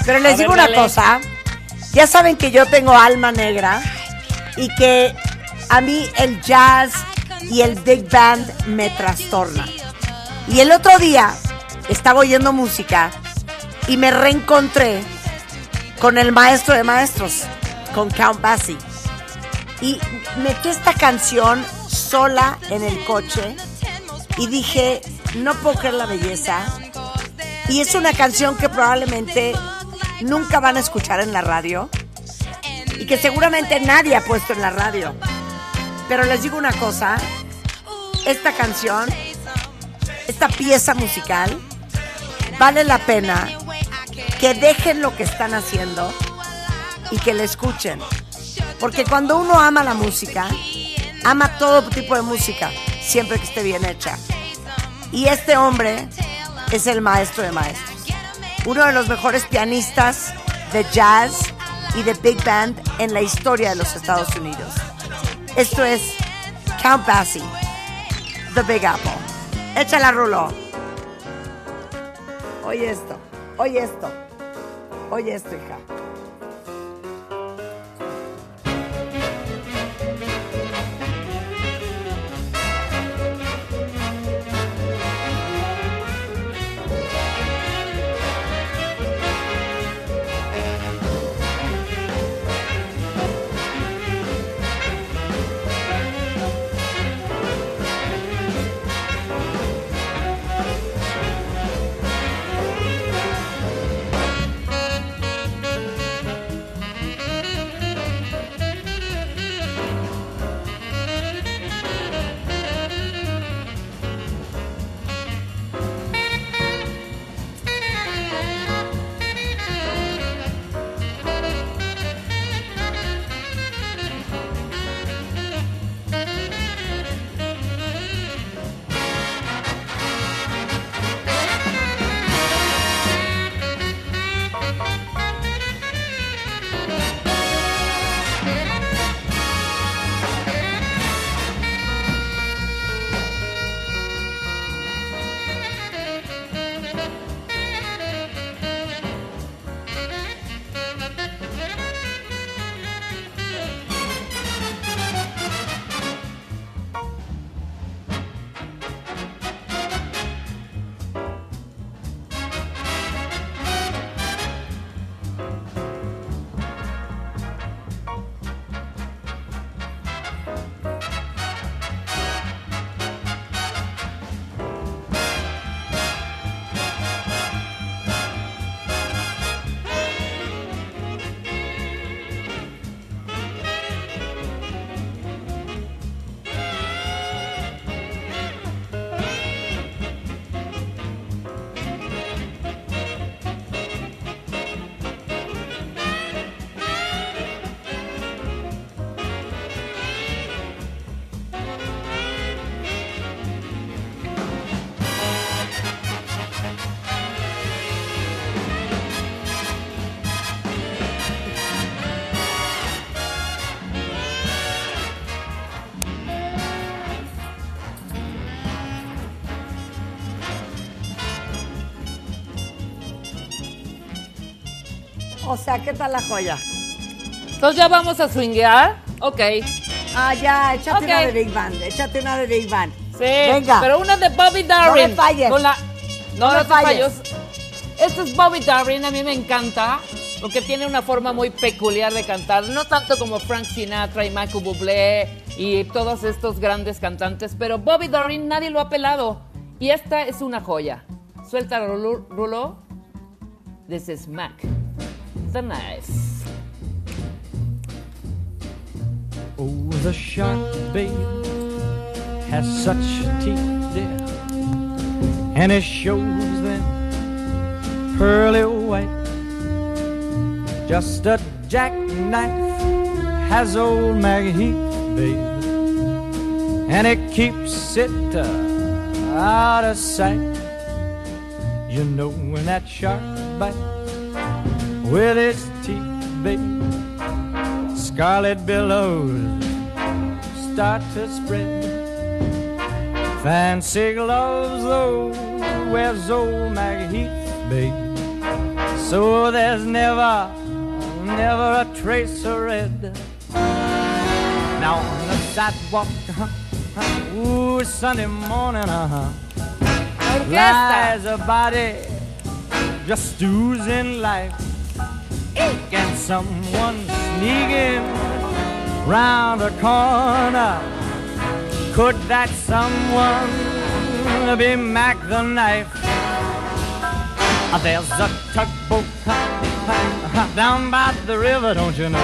Pero les A digo ver, una dale. cosa. Ya saben que yo tengo alma negra y que a mí el jazz y el big band me trastorna. Y el otro día estaba oyendo música y me reencontré con el maestro de maestros, con Count Basie. Y metí esta canción sola en el coche y dije, no puedo creer la belleza. Y es una canción que probablemente nunca van a escuchar en la radio y que seguramente nadie ha puesto en la radio. Pero les digo una cosa, esta canción, esta pieza musical, vale la pena que dejen lo que están haciendo y que la escuchen. Porque cuando uno ama la música, ama todo tipo de música, siempre que esté bien hecha. Y este hombre es el maestro de maestros. Uno de los mejores pianistas de jazz y de big band en la historia de los Estados Unidos. Esto es Count Basie, The Big Apple. Échala, Rulo. Oye esto, oye esto, oye esto, hija. ¿Qué tal la joya? Entonces ya vamos a swinguear. Ok. Ah, ya, échate una de Big Band, échate una de Big Band. Sí. Venga. Pero una de Bobby Darin. No me falles. Con la... No, No no, me te falles. falles. Este es Bobby Darin, a mí me encanta. Porque tiene una forma muy peculiar de cantar. No tanto como Frank Sinatra y Michael Bublé y todos estos grandes cantantes. Pero Bobby Darin nadie lo ha pelado. Y esta es una joya. Suelta, Rulo. Rulo. This is Mac. The Knife. Oh, the shark, babe, has such teeth, dear, and it shows them pearly white. Just a jackknife has old Maggie Heath, babe, and it keeps it uh, out of sight. You know when that shark bites with its teeth, scarlet billows start to spread. Fancy gloves, though, wears old Maggie Heath, babe. So there's never, never a trace of red. Now on the sidewalk, uh-huh, ooh, Sunday morning, uh-huh, lies a body just oozing life. And someone sneaking round the corner. Could that someone be Mac the knife? Uh, There's a tugboat uh, down by the river, don't you know?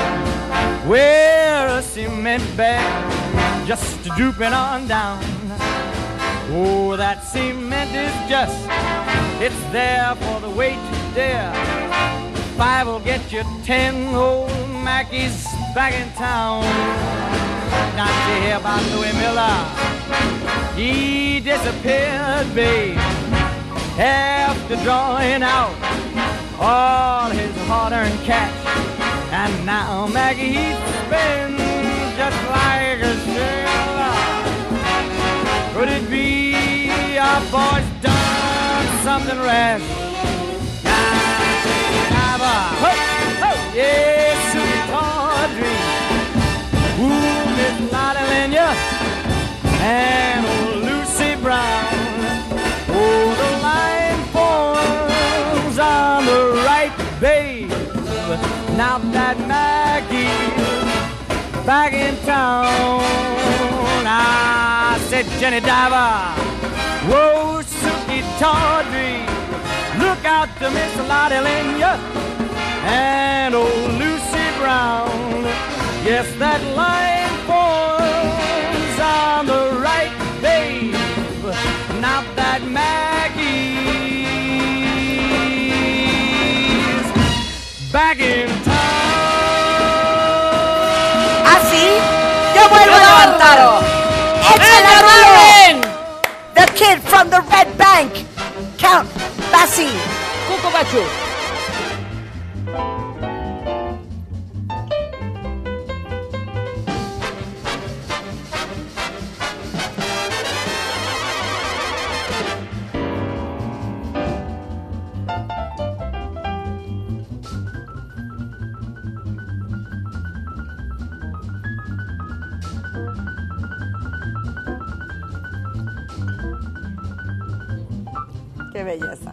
Where a cement bag just drooping on down. Oh, that cement is just, it's there for the weight to. Five will get you ten old Mackies back in town. Not to hear about Louis Miller. He disappeared, babe, after drawing out all his hard-earned cash. And now Maggie he spends just like a sailor. Could it be our boy's done something rash? Diver, yes, sweet Audrey, ooh, Miss Lottie Lenya, and old Lucy Brown. Oh, the line forms on the right, babe. Now that Maggie's back in town, I said, Jenny Diver, whoa, Suki Tawdry, look out to Miss Lottie Lenya and old Lucy Brown. Yes, that line forms on the right, babe. Now that Maggie's back in town. Ah, ¿Así? Yo vuelvo a levantar. ¡Échale ¡Ella, Río! The kid from the Red Bank. Count Basie. Cuco Gachu. Belleza.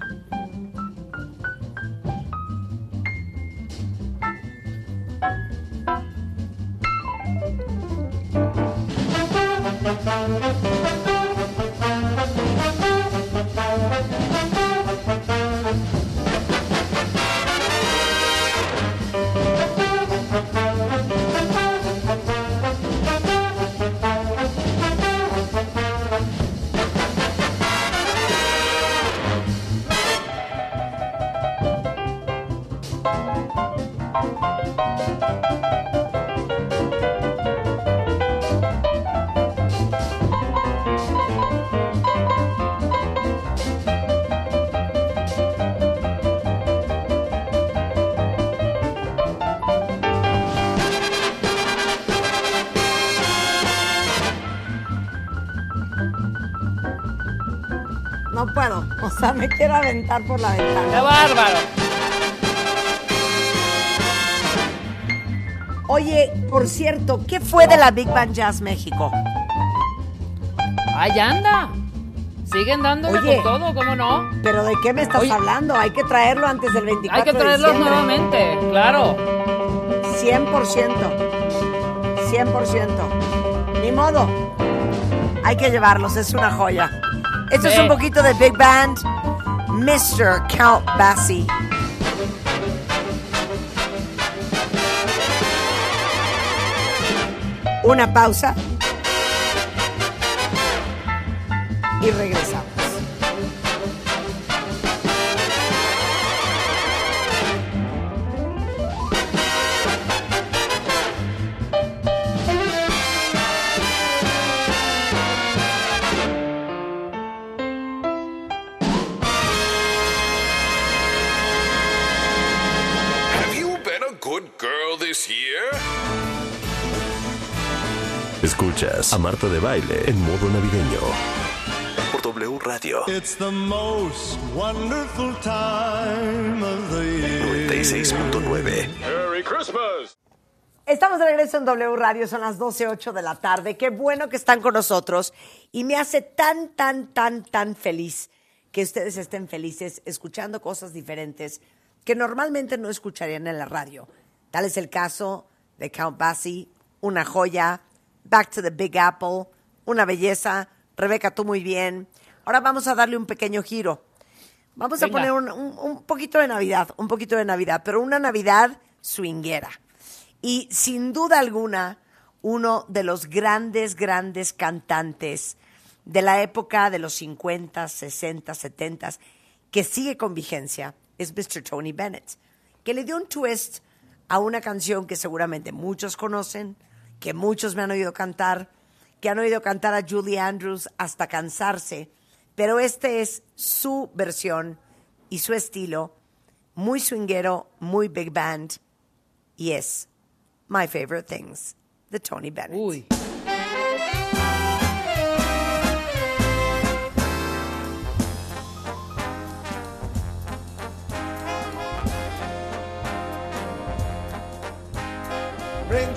Quiero aventar por la ventana. ¡Qué bárbaro! Oye, por cierto, ¿qué fue de la Big Band Jazz México? Ahí anda. Siguen dándole Oye. con todo, ¿cómo no? ¿Pero de qué me estás Oye. hablando? Hay que traerlo antes del 24 Hay que de traerlos diciembre. nuevamente, claro. 100%. 100%. Ni modo. Hay que llevarlos, es una joya. Esto es un poquito de Big Band. Mr. Count Basie. Una pausa. Escuchas a Marta de Baile en modo navideño. Por W Radio It's the most wonderful time of the year. 96.9. Merry Christmas. Estamos de regreso en W Radio, son las 12.08 de la tarde. Qué bueno que están con nosotros y me hace tan, tan, tan, tan feliz que ustedes estén felices escuchando cosas diferentes que normalmente no escucharían en la radio. Tal es el caso de Count Basie, una joya, Back to the Big Apple, una belleza, Rebeca, tú muy bien. Ahora vamos a darle un pequeño giro. Vamos a poner un, un- un poquito de Navidad, un poquito de Navidad, pero una Navidad swinguera. Y sin duda alguna, uno de los grandes, grandes cantantes de la época de los 50, 60, 70, que sigue con vigencia, es Mr. Tony Bennett, que le dio un twist a una canción que seguramente muchos conocen, que muchos me han oído cantar, que han oído cantar a Julie Andrews hasta cansarse, pero este es su versión y su estilo, muy swinguero, muy big band, y es My Favorite Things, de Tony Bennett.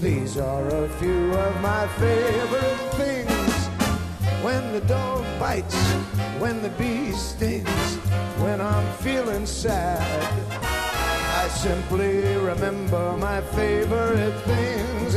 These are a few of my favorite things. When the dog bites, when the bee stings, when I'm feeling sad. I simply remember my favorite things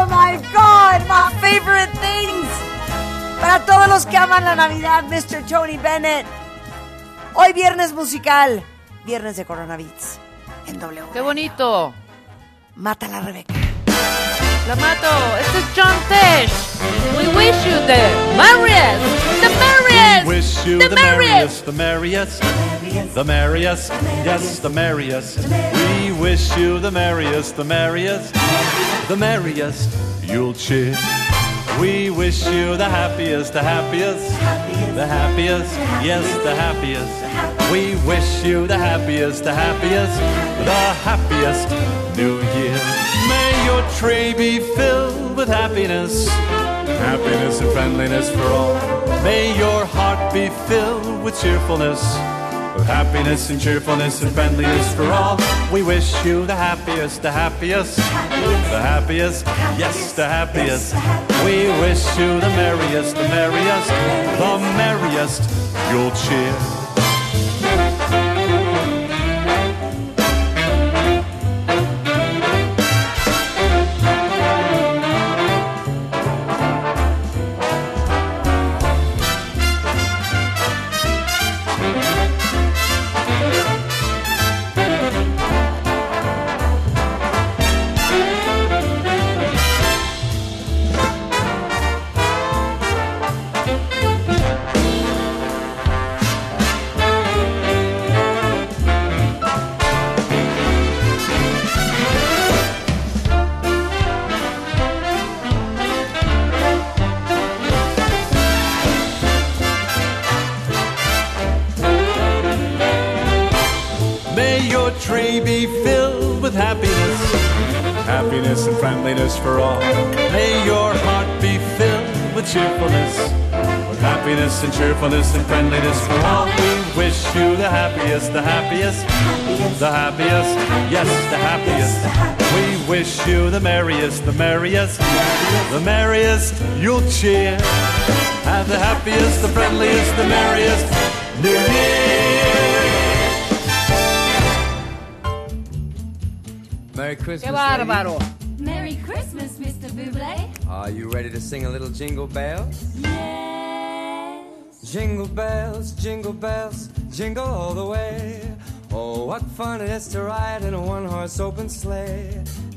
Oh my God, my favorite things. Para todos los que aman la Navidad, Mr. Tony Bennett. Hoy viernes musical, viernes de Coronavirus. En W. ¡Qué bonito! Mátala, Rebeca. La mato. Este es John Tesh. We wish you the merriest, the merriest, Wish you the the merriest. merriest, the merriest, the merriest, yes, the merriest. We wish you the merriest, the merriest, the merriest. You'll cheer. We wish you the happiest, the happiest, the happiest, yes, the happiest. We wish you the happiest, the happiest, the happiest New Year. May your tray be filled with happiness, happiness and friendliness for all. May your heart be filled with cheerfulness, with happiness and cheerfulness and friendliness for all. We wish you the happiest, the happiest, the happiest, yes, the happiest. We wish you the merriest, the merriest, the merriest. You'll cheer. The merriest, the merriest, the merriest. You'll cheer. Have the happiest, the friendliest, the merriest. New Year. Merry Christmas. ¡Qué bárbaro! Merry Christmas, Mr. Buble. Are you ready to sing a little jingle bells? Yes. Jingle bells, jingle bells, jingle all the way. Oh, what fun it is to ride in a one horse open sleigh.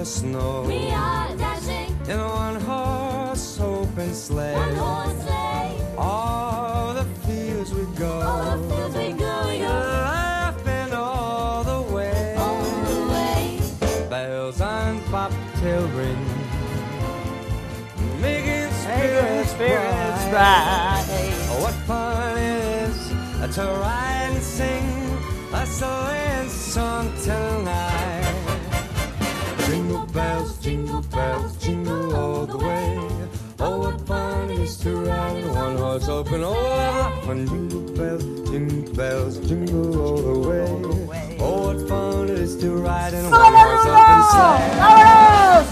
the snow. We are dashing in a one horse open sleigh. one horse sleigh. All the fields we go. All the fields we go, we go. Laughing all the way. All the way. Bells on bobtail ring. Making spirits, spirits bright. Oh, what fun is it is to ride and sing a sleighing song tonight. Jingle bells, jingle bells, jingle all the way. Oh, what fun it is to ride in a one horse open. Oh, fun! Jingle bells, jingle bells, jingle all the way. Oh, what fun it is to ride in a one horse open sleigh.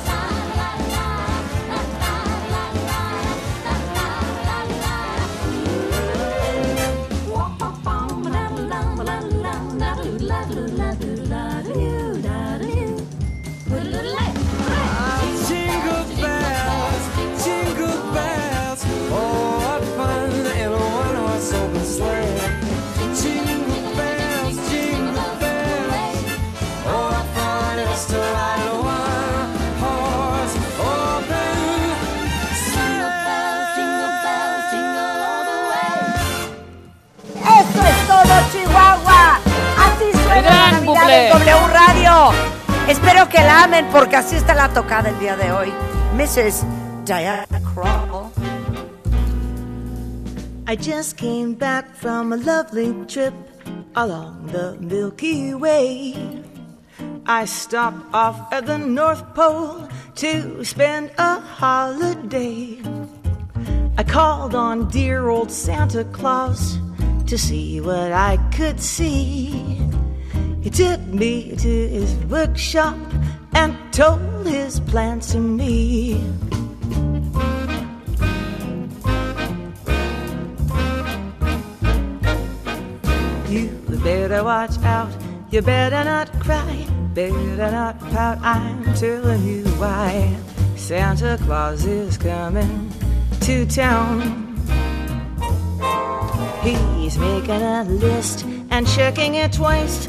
Gran bucle. en W Radio. Espero que la amen porque así está la tocada el día de hoy. Mrs. Diana Krall. I just came back from a lovely trip along the Milky Way. I stopped off at the North Pole to spend a holiday. I called on dear old Santa Claus to see what I could see. He took me to his workshop and told his plans to me. You better watch out, you better not cry, better not pout, I'm telling you why. Santa Claus is coming to town. He's making a list and checking it twice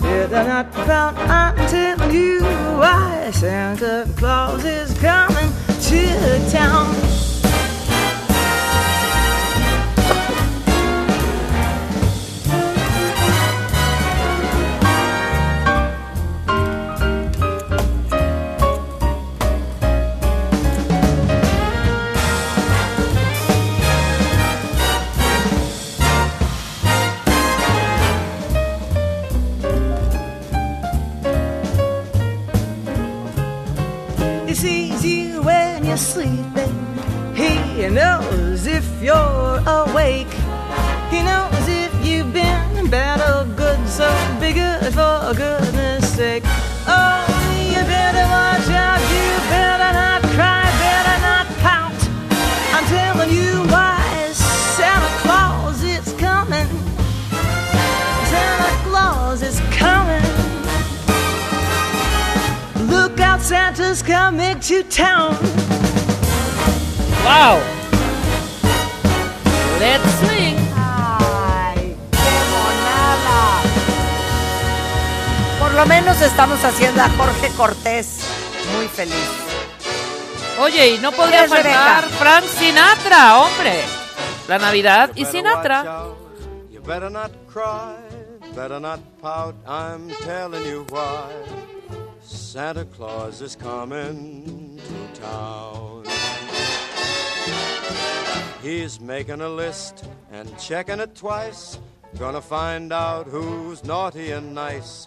Better not pout. Telling you why. Santa Claus is coming to town. Awake. He knows if you've been bad or good. So be good for goodness sake. Oh, you better watch out. You better not cry. Better not pout. I'm telling you why. Santa Claus is coming. Santa Claus is coming. Look out, Santa's coming to town. Wow. Lo menos estamos haciendo a Jorge Cortés muy feliz. Oye, y no podría ¿Quién es faltar Rebeca? Frank Sinatra, hombre. La Navidad y Sinatra. You better not cry, better not pout, I'm telling you why. Santa Claus is coming to town. He's making a list and checking it twice. Gonna find out who's naughty and nice.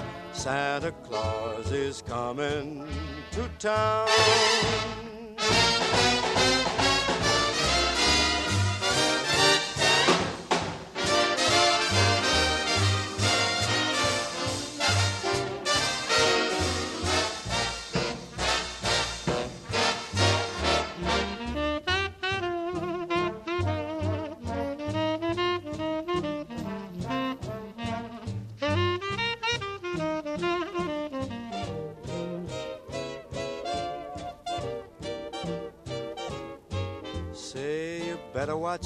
Santa Claus is coming to town.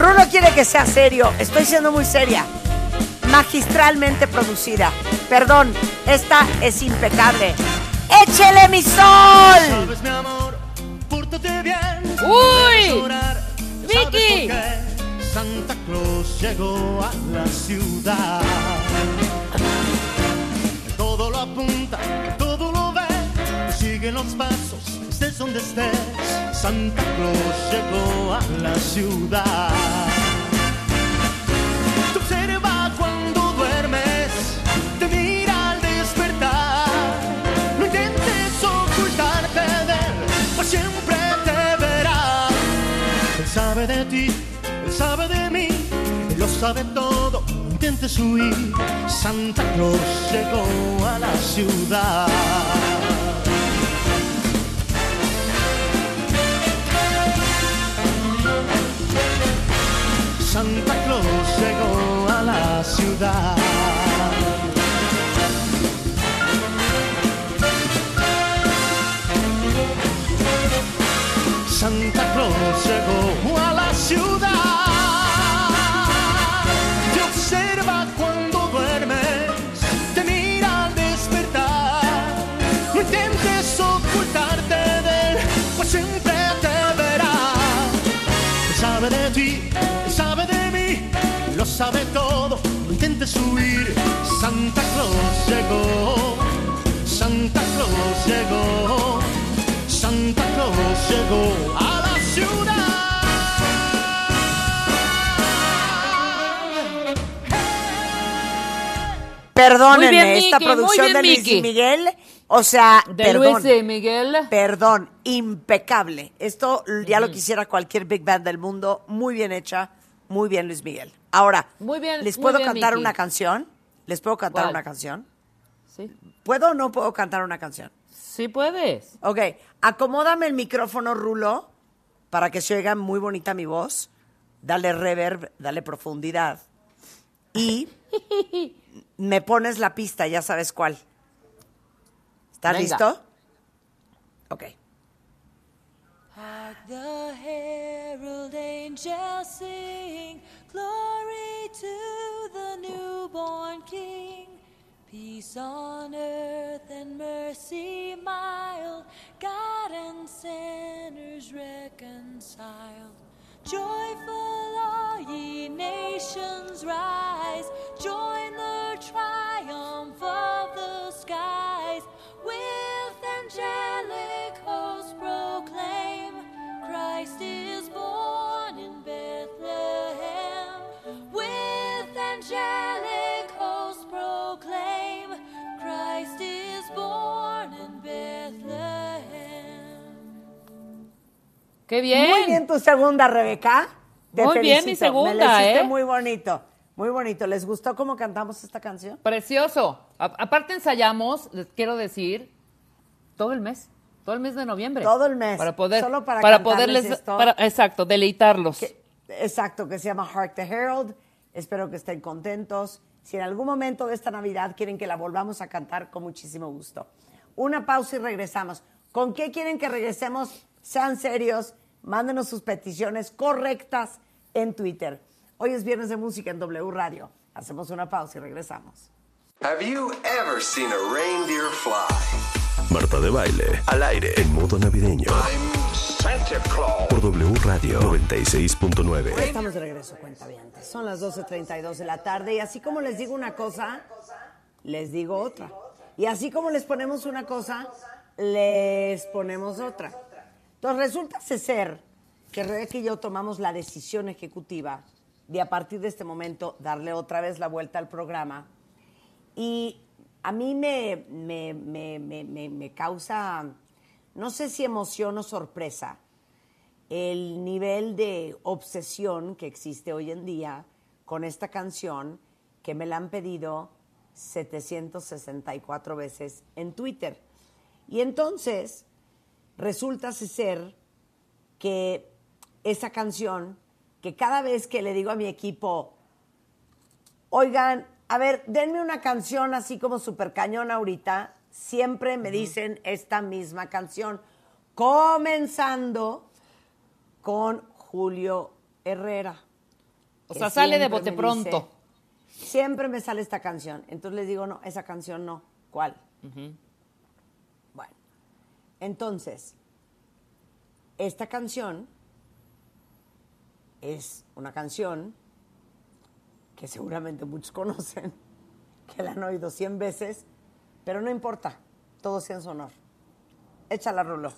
Rulo quiere que sea serio. Estoy siendo muy seria. Magistralmente producida. Perdón, esta es impecable. ¡Échele mi sol! Sabes, mi amor, pórtate bien. Uy. Vicky. Santa Claus llegó a la ciudad. Todo lo apunta, todo lo ve. los pasos, estés donde estés. Santa Claus llegó a la ciudad. Te observa cuando duermes, te mira al despertar. No intentes ocultarte de él, pues siempre te verá. Él sabe de ti, él sabe de mí, él lo sabe todo. Intentes huir, Santa Claus llegó a la ciudad. Santa Claus llegó a la ciudad. Santa Claus llegó a la ciudad. Sabe todo. No intentes huir. Santa Claus llegó, Santa Claus llegó, Santa Claus llegó a la ciudad. Perdónenme, Muy bien, esta producción bien, de Luis. Miguel, o sea, De perdón. Luis de Miguel. Perdón, impecable. Esto ya lo quisiera cualquier big band del mundo, muy bien hecha, muy bien Luis Miguel. Ahora, Muy bien, ¿les muy puedo bien, cantar una canción? ¿Les puedo cantar ¿Cuál? una canción? Sí. ¿Puedo o no puedo cantar una canción? Sí puedes. Ok, acomódame el micrófono, Rulo, para que se oiga muy bonita mi voz. Dale reverb, dale profundidad. Y me pones la pista, ya sabes cuál. ¿Estás Venga. listo? Ok. Hark the herald angels sing, glory to the newborn King. Peace on earth and mercy mild, God and sinners reconciled. Joyful all ye nations rise, join Qué bien. Muy bien tu segunda, Rebeca. Te Muy bien, mi segunda, Me la hiciste ¿eh? muy bonito. Muy bonito. ¿Les gustó cómo cantamos esta canción? Precioso. A- aparte ensayamos, les quiero decir, todo el mes, todo el mes de noviembre. Todo el mes. Para poder, Solo para para poderles, esto. para- exacto, deleitarlos. Exacto, que se llama Hark the Herald. Espero que estén contentos. Si en algún momento de esta Navidad quieren que la volvamos a cantar, con muchísimo gusto. Una pausa y regresamos. ¿Con qué quieren que regresemos? Sean serios, mándenos sus peticiones correctas en Twitter. Hoy es viernes de música en W Radio. Hacemos una pausa y regresamos. Have you ever seen a reindeer fly? Marta de Baile, al aire, en modo navideño. Santa Claus. Por W Radio 96.9. Estamos de regreso, cuenta Son las 12.32 de la tarde y así como les digo una cosa, les digo otra. Y así como les ponemos una cosa, les ponemos otra. Entonces resulta ser que Rebeca y yo tomamos la decisión ejecutiva de a partir de este momento darle otra vez la vuelta al programa. Y a mí me, me, me, me, causa, no sé si emoción o sorpresa, el nivel de obsesión que existe hoy en día con esta canción que me la han pedido 764 veces en Twitter. Y entonces resulta ser que esa canción, que cada vez que le digo a mi equipo, oigan, a ver, denme una canción así como super cañón ahorita, siempre me dicen esta misma canción, comenzando con Julio Herrera. O sea, sale de bote pronto. dice, siempre me sale esta canción. Entonces les digo, no, esa canción no. ¿Cuál? Entonces, esta canción es una canción que seguramente muchos conocen, que la han oído 100 veces, pero no importa, todo sea en su honor. Échala, Rulo.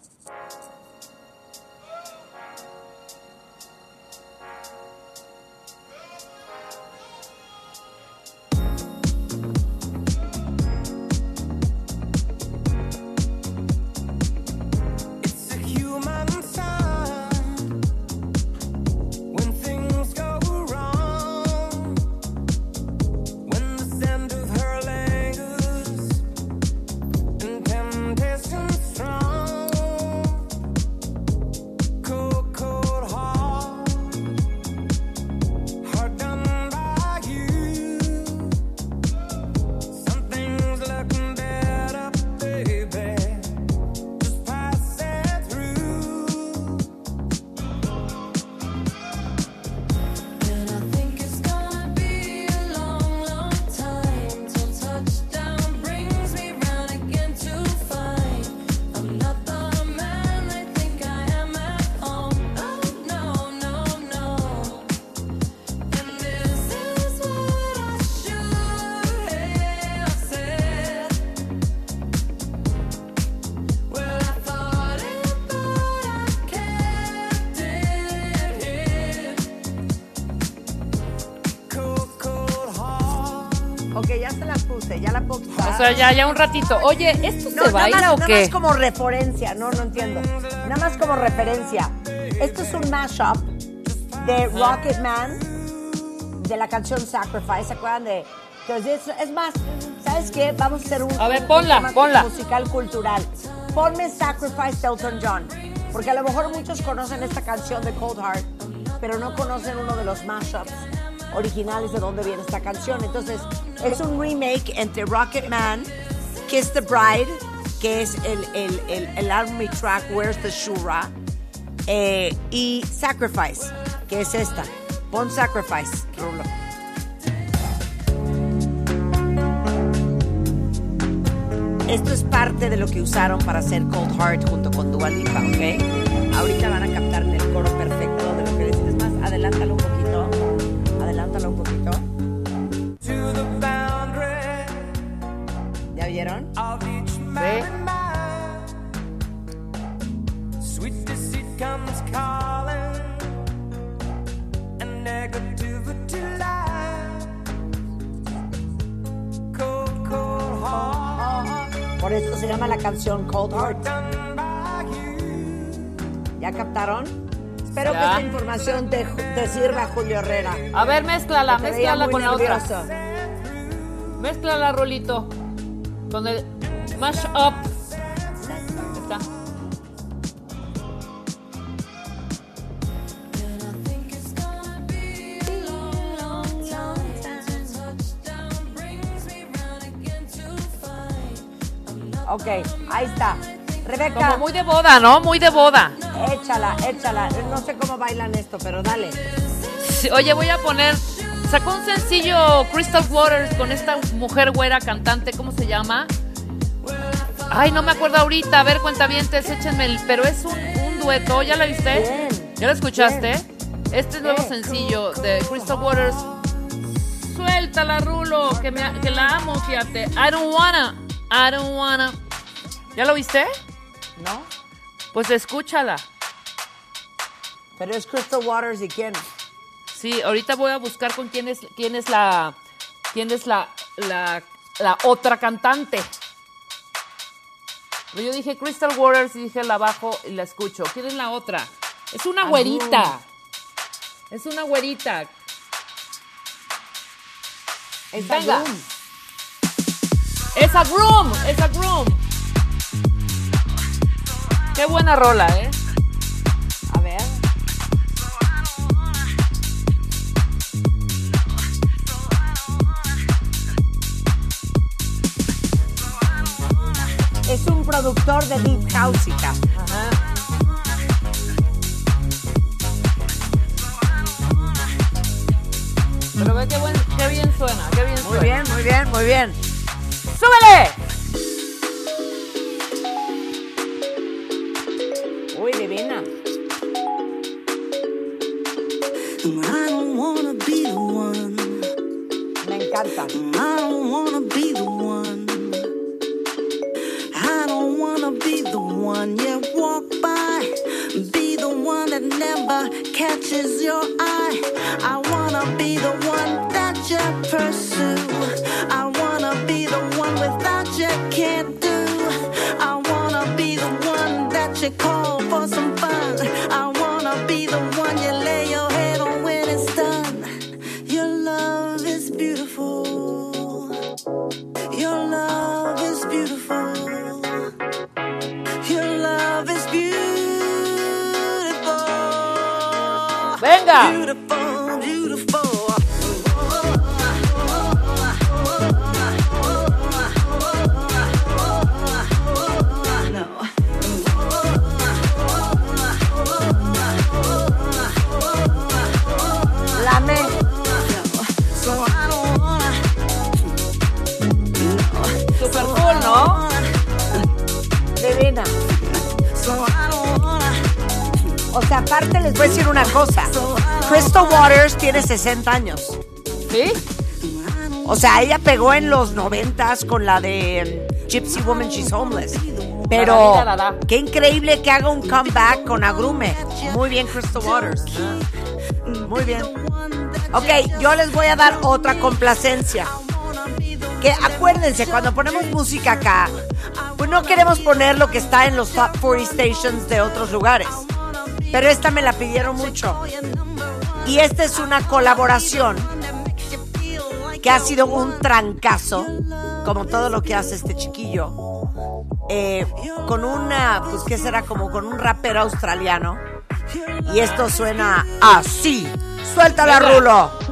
Sea, ya, ya un ratito. Oye, ¿esto No, se nada baila más, o nada qué? más como referencia, no, no entiendo. Nada más como referencia. Esto es un mashup de Rocket Man, de la canción Sacrifice. ¿Se acuerdan de...? Entonces, es, más, ¿sabes qué? Vamos a hacer un, A ver, un ponla, tema ponla. musical cultural. Ponme Sacrifice de Elton John. Porque a lo mejor muchos conocen esta canción de Cold Heart, pero no conocen uno de los mashups originales de dónde viene esta canción. Entonces, es un remake entre Rocket Man, Kiss the Bride, que es el, el, el, Army track Where's the Shura, eh, y Sacrifice, que es esta. Pon Sacrifice. Esto es parte de lo que usaron para hacer Cold Heart junto con Dua Lipa, ¿ok? Ahorita van a captar Por eso se llama la canción Cold Heart. ¿Ya captaron? Espero Ya. que esta información te, te sirva, Julio Herrera. A ver, mézclala, mézclala con la otra. Mézclala, Rolito. Con el mash up. Ok, ahí está. Rebeca. Como muy de boda, ¿no? Muy de boda. Échala, échala. No sé cómo bailan esto, pero dale. Sí, Oye, voy a poner. Sacó un sencillo Crystal Waters con esta mujer güera cantante, ¿cómo se llama? Ay, no me acuerdo ahorita. A ver, cuentavientes, échenme el. Pero es un, un dueto, ¿ya la viste? Bien, ¿Ya lo escuchaste? Este es nuevo Bien. sencillo de Crystal Waters. Suéltala, Rulo, que, me, que la amo, fíjate. I don't wanna, I don't wanna. ¿Ya lo viste? ¿No? Pues escúchala. Pero es Crystal Waters y quién. Sí, ahorita voy a buscar con quién es, quién es la, quién es la, la, la otra cantante. Pero yo dije Crystal Waters y dije la bajo y la escucho. ¿Quién es la otra? Es una Ah, güerita. Es una güerita. Es Venga. Agum. Es a groom, es a groom. Qué buena rola, ¿eh? A ver. Es un productor de Deep House. Ajá. Pero ve qué, buen, qué bien suena, qué bien Muy suena. bien, muy bien, muy bien. ¡Súbele! i don't wanna be the one i don't wanna be the one Yeah, walk by, be the one that never catches your eye. I wanna be the one that you pursue. I wanna be the one without you can't you call for some fun. I wanna be the one you lay your head on when it's done. Your love is beautiful. Your love is beautiful. Your love is beautiful. Venga. Beautiful, cosa. Crystal Waters tiene 60 años. ¿Sí? O sea, ella pegó en los noventas con la de um, Gypsy Woman She's Homeless. Pero Da, da, da, da. qué increíble que haga un comeback con Agrume. Muy bien, Crystal Waters. Muy bien. Ok, yo les voy a dar otra complacencia. Que acuérdense, cuando ponemos música acá, pues no queremos poner lo que está en los top 40 stations de otros lugares. Pero esta me la pidieron mucho. Y esta es una colaboración que ha sido un trancazo, como todo lo que hace este chiquillo, eh, con una, pues qué será, como con un rapero australiano. Y esto suena así. Suéltala. Rulo.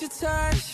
your touch.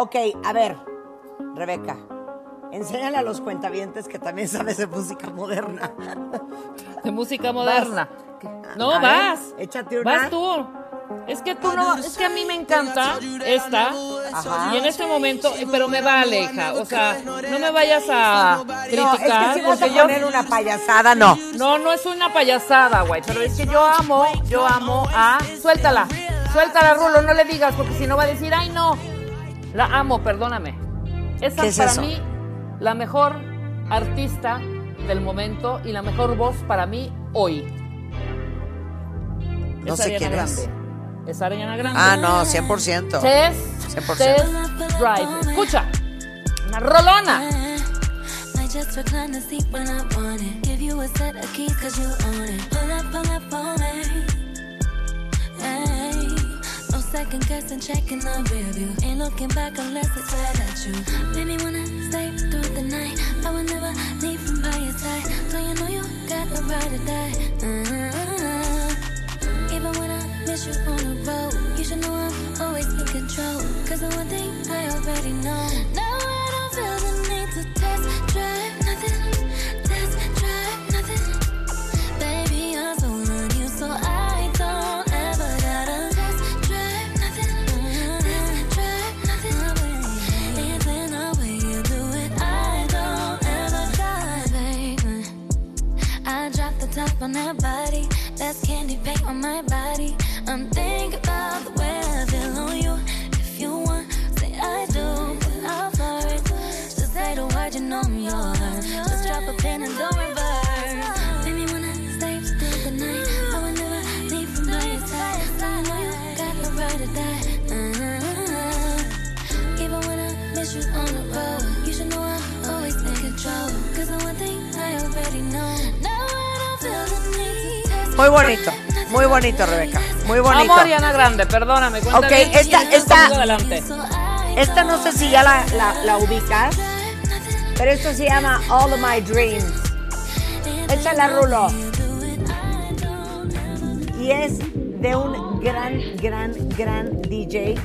Ok, a ver, Rebeca, enséñale a los cuentavientes que también sabes de música moderna. De música moderna. No, A ver, vas. échate una. Vas tú. Es que tú no, es que a mí me encanta esta. Ajá. Y en este momento, pero me vale, hija. O sea, no me vayas a No, es criticar. que si vas a yo- poner una payasada, no. No, no es una payasada, güey. Pero es que yo amo, yo amo a. Suéltala. Suéltala, Rulo. No le digas, porque si no va a decir, ay, no. La amo, perdóname. Esa ¿Qué es es para eso? mí la mejor artista del momento y la mejor voz para mí hoy. No Es sé Ariana quién es. Grande. Es Ariana Grande. Ah, no, 100%. Tess, 100%. Tess Drive. Escucha. Una rolona. Second guessing, checking the rear view. Ain't looking back unless it's right at you. Made me wanna stay through the night. I would never leave from by your side. So you know you got the right to die. Uh-huh. Even when I miss you on the road, you should know I'm always in control. Cause the one thing I already know. Candy paint on my body. Muy bonito, muy bonito, Rebeca. Muy bonito. Ariana Grande, perdóname. Ok, esta, esta, adelante. esta no sé si ya la, la, la ubicas, pero esto se llama All of My Dreams. Échala, Rulo. Y es de un gran, gran, gran DJ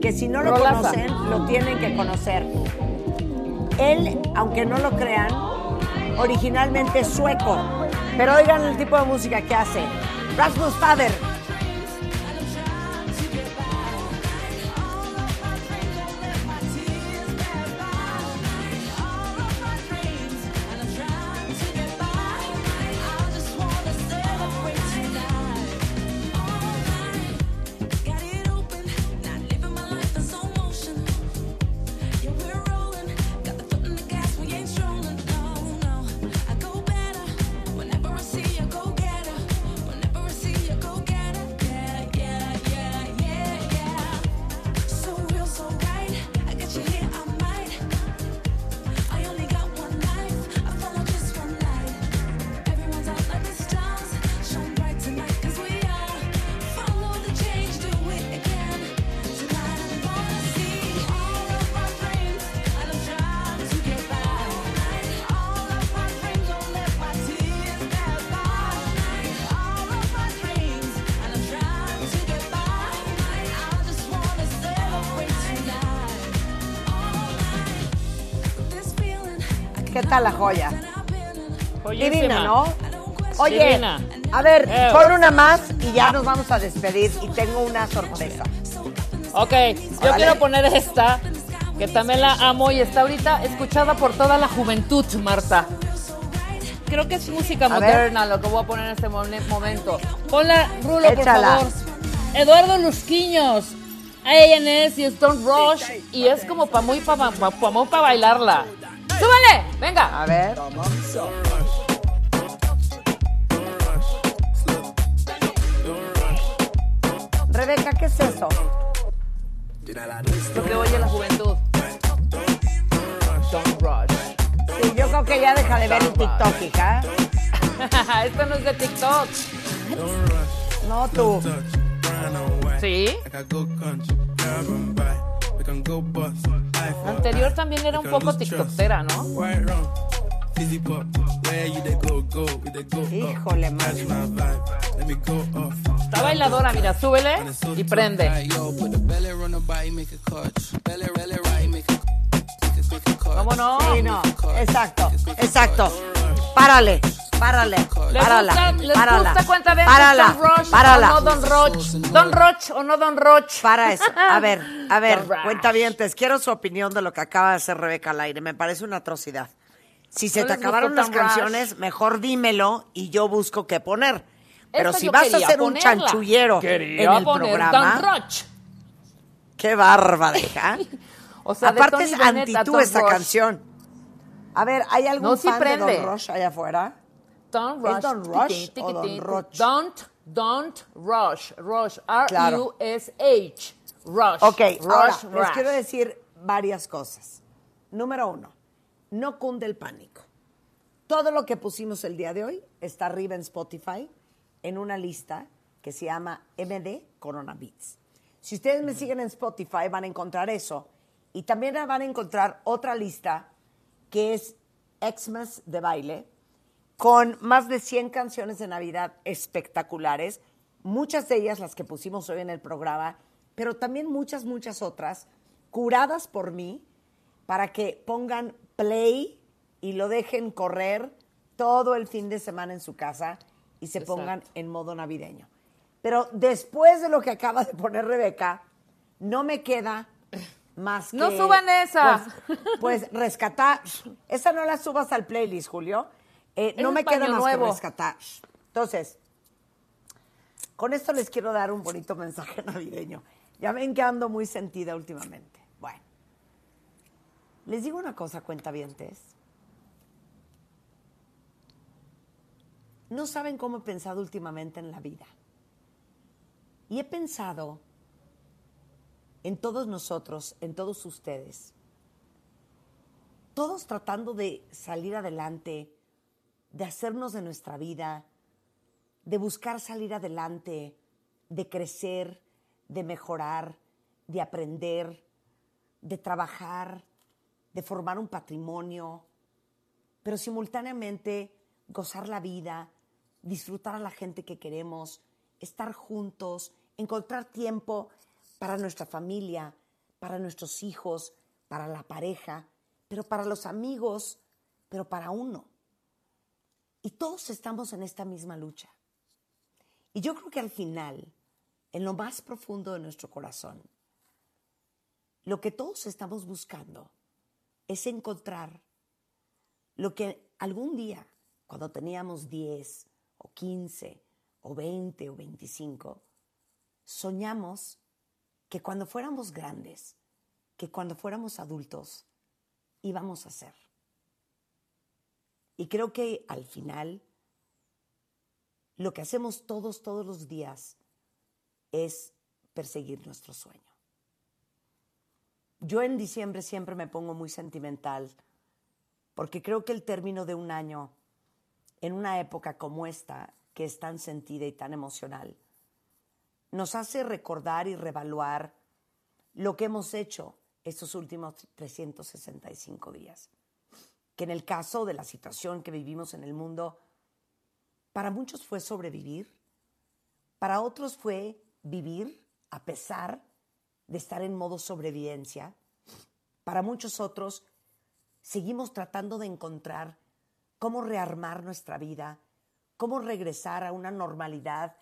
que si no lo Rolaza. conocen, lo tienen que conocer. Él, aunque no lo crean, originalmente es sueco, pero oigan el tipo de música que hace. Rasmus Fader. ¿Qué tal la joya? Joyísima. Divina, ¿no? Oye, Divina. a ver, Eh. pon una más y ya nos vamos a despedir y tengo una sorpresa. Ok, yo Órale. quiero poner esta, que también la amo y está ahorita escuchada por toda la juventud, Marta. Creo que es música A ver. moderna lo que voy a poner en este mo- momento. Ponla, Rulo, por Échala. favor. Eduardo Lusquiños, ANS y Stone Rush. Y es como para muy para pa, pa- pa bailarla. ¡Súbale! ¡Venga! A ver. Rebeca, ¿qué es eso? Lo que oye la juventud. Don't rush. Sí, yo creo que ya deja de ver el TikTok, hija. Esto no es de TikTok. No, tú. ¿Sí? Anterior también era un poco tiktokera, ¿no? Híjole, man. Está bailadora, mira, súbele y prende. Vámonos. Sí, no. Exacto, exacto. Párale, párale, ¿Les párala, párala. párala, párala. no Don Roch? Don Roch o no Don Roch. Para eso. A ver, a ver, cuenta bien, quiero su opinión de lo que acaba de hacer Rebeca al aire. Me parece una atrocidad. Si se ¿No te acabaron las Rush? canciones, mejor dímelo y yo busco qué poner. Pero Esta si vas a hacer un chanchullero Quería en el programa, Don Roch. qué bárbara, hija. O sea, Aparte es Bennett a antitú Don esta Rush. canción. A ver, ¿hay algún No, sí fan de. Don Rush allá afuera? Don't ¿Es rush. Don Rush o Don. Roch? Don't, don't rush. Rush. R-U-S-H. Rush. Ok, rush, ahora les rush. quiero decir varias cosas. Número uno, no cunde el pánico. Todo lo que pusimos el día de hoy está arriba en Spotify en una lista que se llama MD Corona Beats. Si ustedes me siguen en Spotify van a encontrar eso. Y también van a encontrar otra lista que es Xmas de baile, con más de 100 canciones de Navidad espectaculares, muchas de ellas las que pusimos hoy en el programa, pero también muchas, muchas otras, curadas por mí, para que pongan play y lo dejen correr todo el fin de semana en su casa y se Exacto. pongan en modo navideño. Pero después de lo que acaba de poner Rebeca, no me queda más que... No suban esa. Pues, pues rescatar. Esa no la subas al playlist, Julio. Eh, no me queda más nuevo. que rescatar. Entonces, con esto les quiero dar un bonito mensaje navideño. Ya ven que ando muy sentida últimamente. Bueno, les digo una cosa, cuentavientes. No saben cómo he pensado últimamente en la vida. Y he pensado en todos nosotros, en todos ustedes, todos tratando de salir adelante, de hacernos de nuestra vida, de buscar salir adelante, de crecer, de mejorar, de aprender, de trabajar, de formar un patrimonio, pero simultáneamente gozar la vida, disfrutar a la gente que queremos, estar juntos, encontrar tiempo para nuestra familia, para nuestros hijos, para la pareja, pero para los amigos, pero para uno. Y todos estamos en esta misma lucha. Y yo creo que al final, en lo más profundo de nuestro corazón, lo que todos estamos buscando es encontrar lo que algún día, cuando teníamos 10 o 15 o 20 o 25, soñamos que cuando fuéramos grandes, que cuando fuéramos adultos, íbamos a ser. Y creo que al final, lo que hacemos todos, todos los días, es perseguir nuestro sueño. Yo en diciembre siempre me pongo muy sentimental porque creo que el término de un año en una época como esta, que es tan sentida y tan emocional, nos hace recordar y revaluar lo que hemos hecho estos últimos 365 días. Que en el caso de la situación que vivimos en el mundo, para muchos fue sobrevivir, para otros fue vivir a pesar de estar en modo sobrevivencia, para muchos otros seguimos tratando de encontrar cómo rearmar nuestra vida, cómo regresar a una normalidad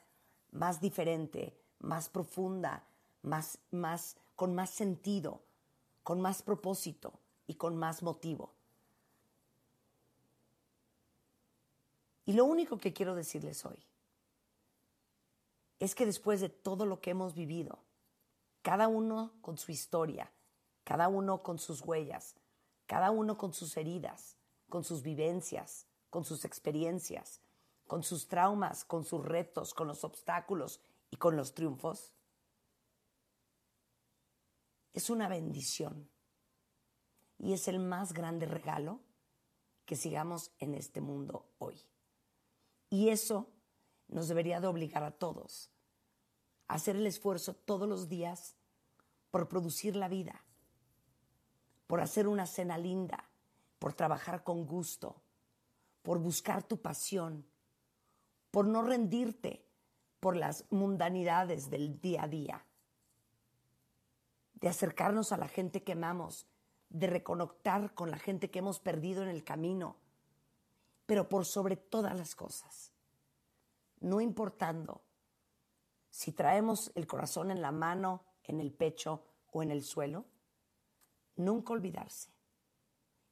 más diferente, más profunda, más, más, con más sentido, con más propósito y con más motivo. Y lo único que quiero decirles hoy es que después de todo lo que hemos vivido, cada uno con su historia, cada uno con sus huellas, cada uno con sus heridas, con sus vivencias, con sus experiencias, con sus traumas, con sus retos, con los obstáculos y con los triunfos, es una bendición y es el más grande regalo que sigamos en este mundo hoy. Y eso nos debería de obligar a todos a hacer el esfuerzo todos los días por producir la vida, por hacer una cena linda, por trabajar con gusto, por buscar tu pasión, por no rendirte por las mundanidades del día a día, de acercarnos a la gente que amamos, de reconectar con la gente que hemos perdido en el camino, pero por sobre todas las cosas, no importando si traemos el corazón en la mano, en el pecho o en el suelo, nunca olvidarse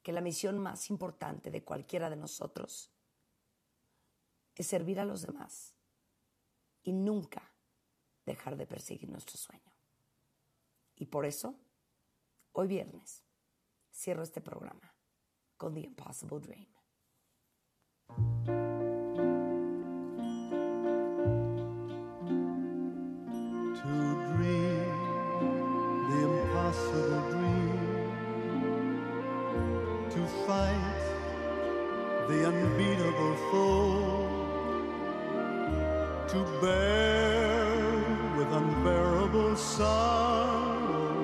que la misión más importante de cualquiera de nosotros es servir a los demás y nunca dejar de perseguir nuestro sueño. Y por eso, hoy viernes, cierro este programa con The Impossible Dream. to dream the impossible dream, fight the unbeatable foe, to bear with unbearable sorrow,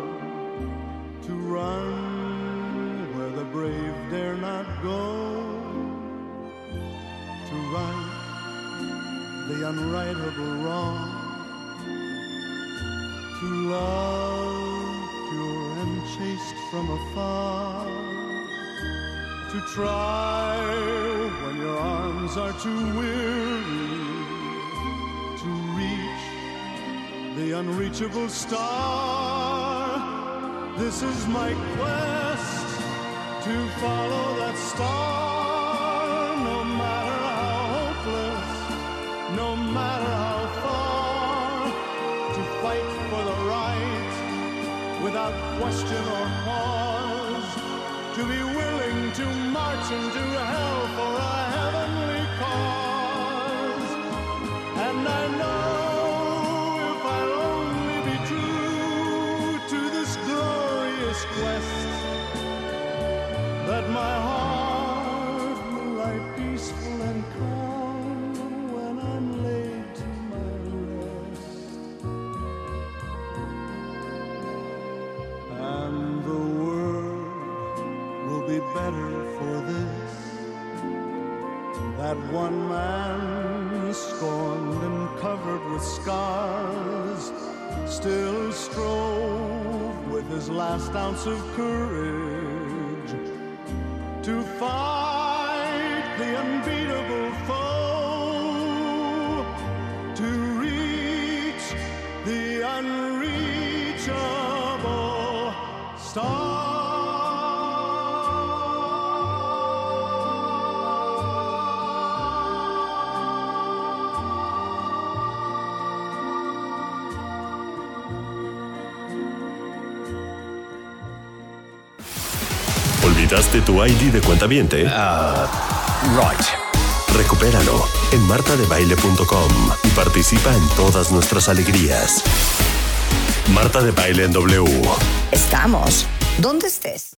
to run where the brave dare not go, to right the unrightable wrong, to love pure and chaste from afar, to try when your arms are too weary the unreachable star. This is my quest to follow that star, no matter how hopeless, no matter how far, to fight for the right without question or pause, to be willing to march into hell one man, scorned and covered with scars, still strove with his last ounce of courage to fight the unbeatable foe, to reach the unreachable star. ¿Olvidaste tu ID de cuenta viente? right. Recupéralo en martadebaile.com y participa en todas nuestras alegrías. Marta de Baile en W. Estamos donde estés.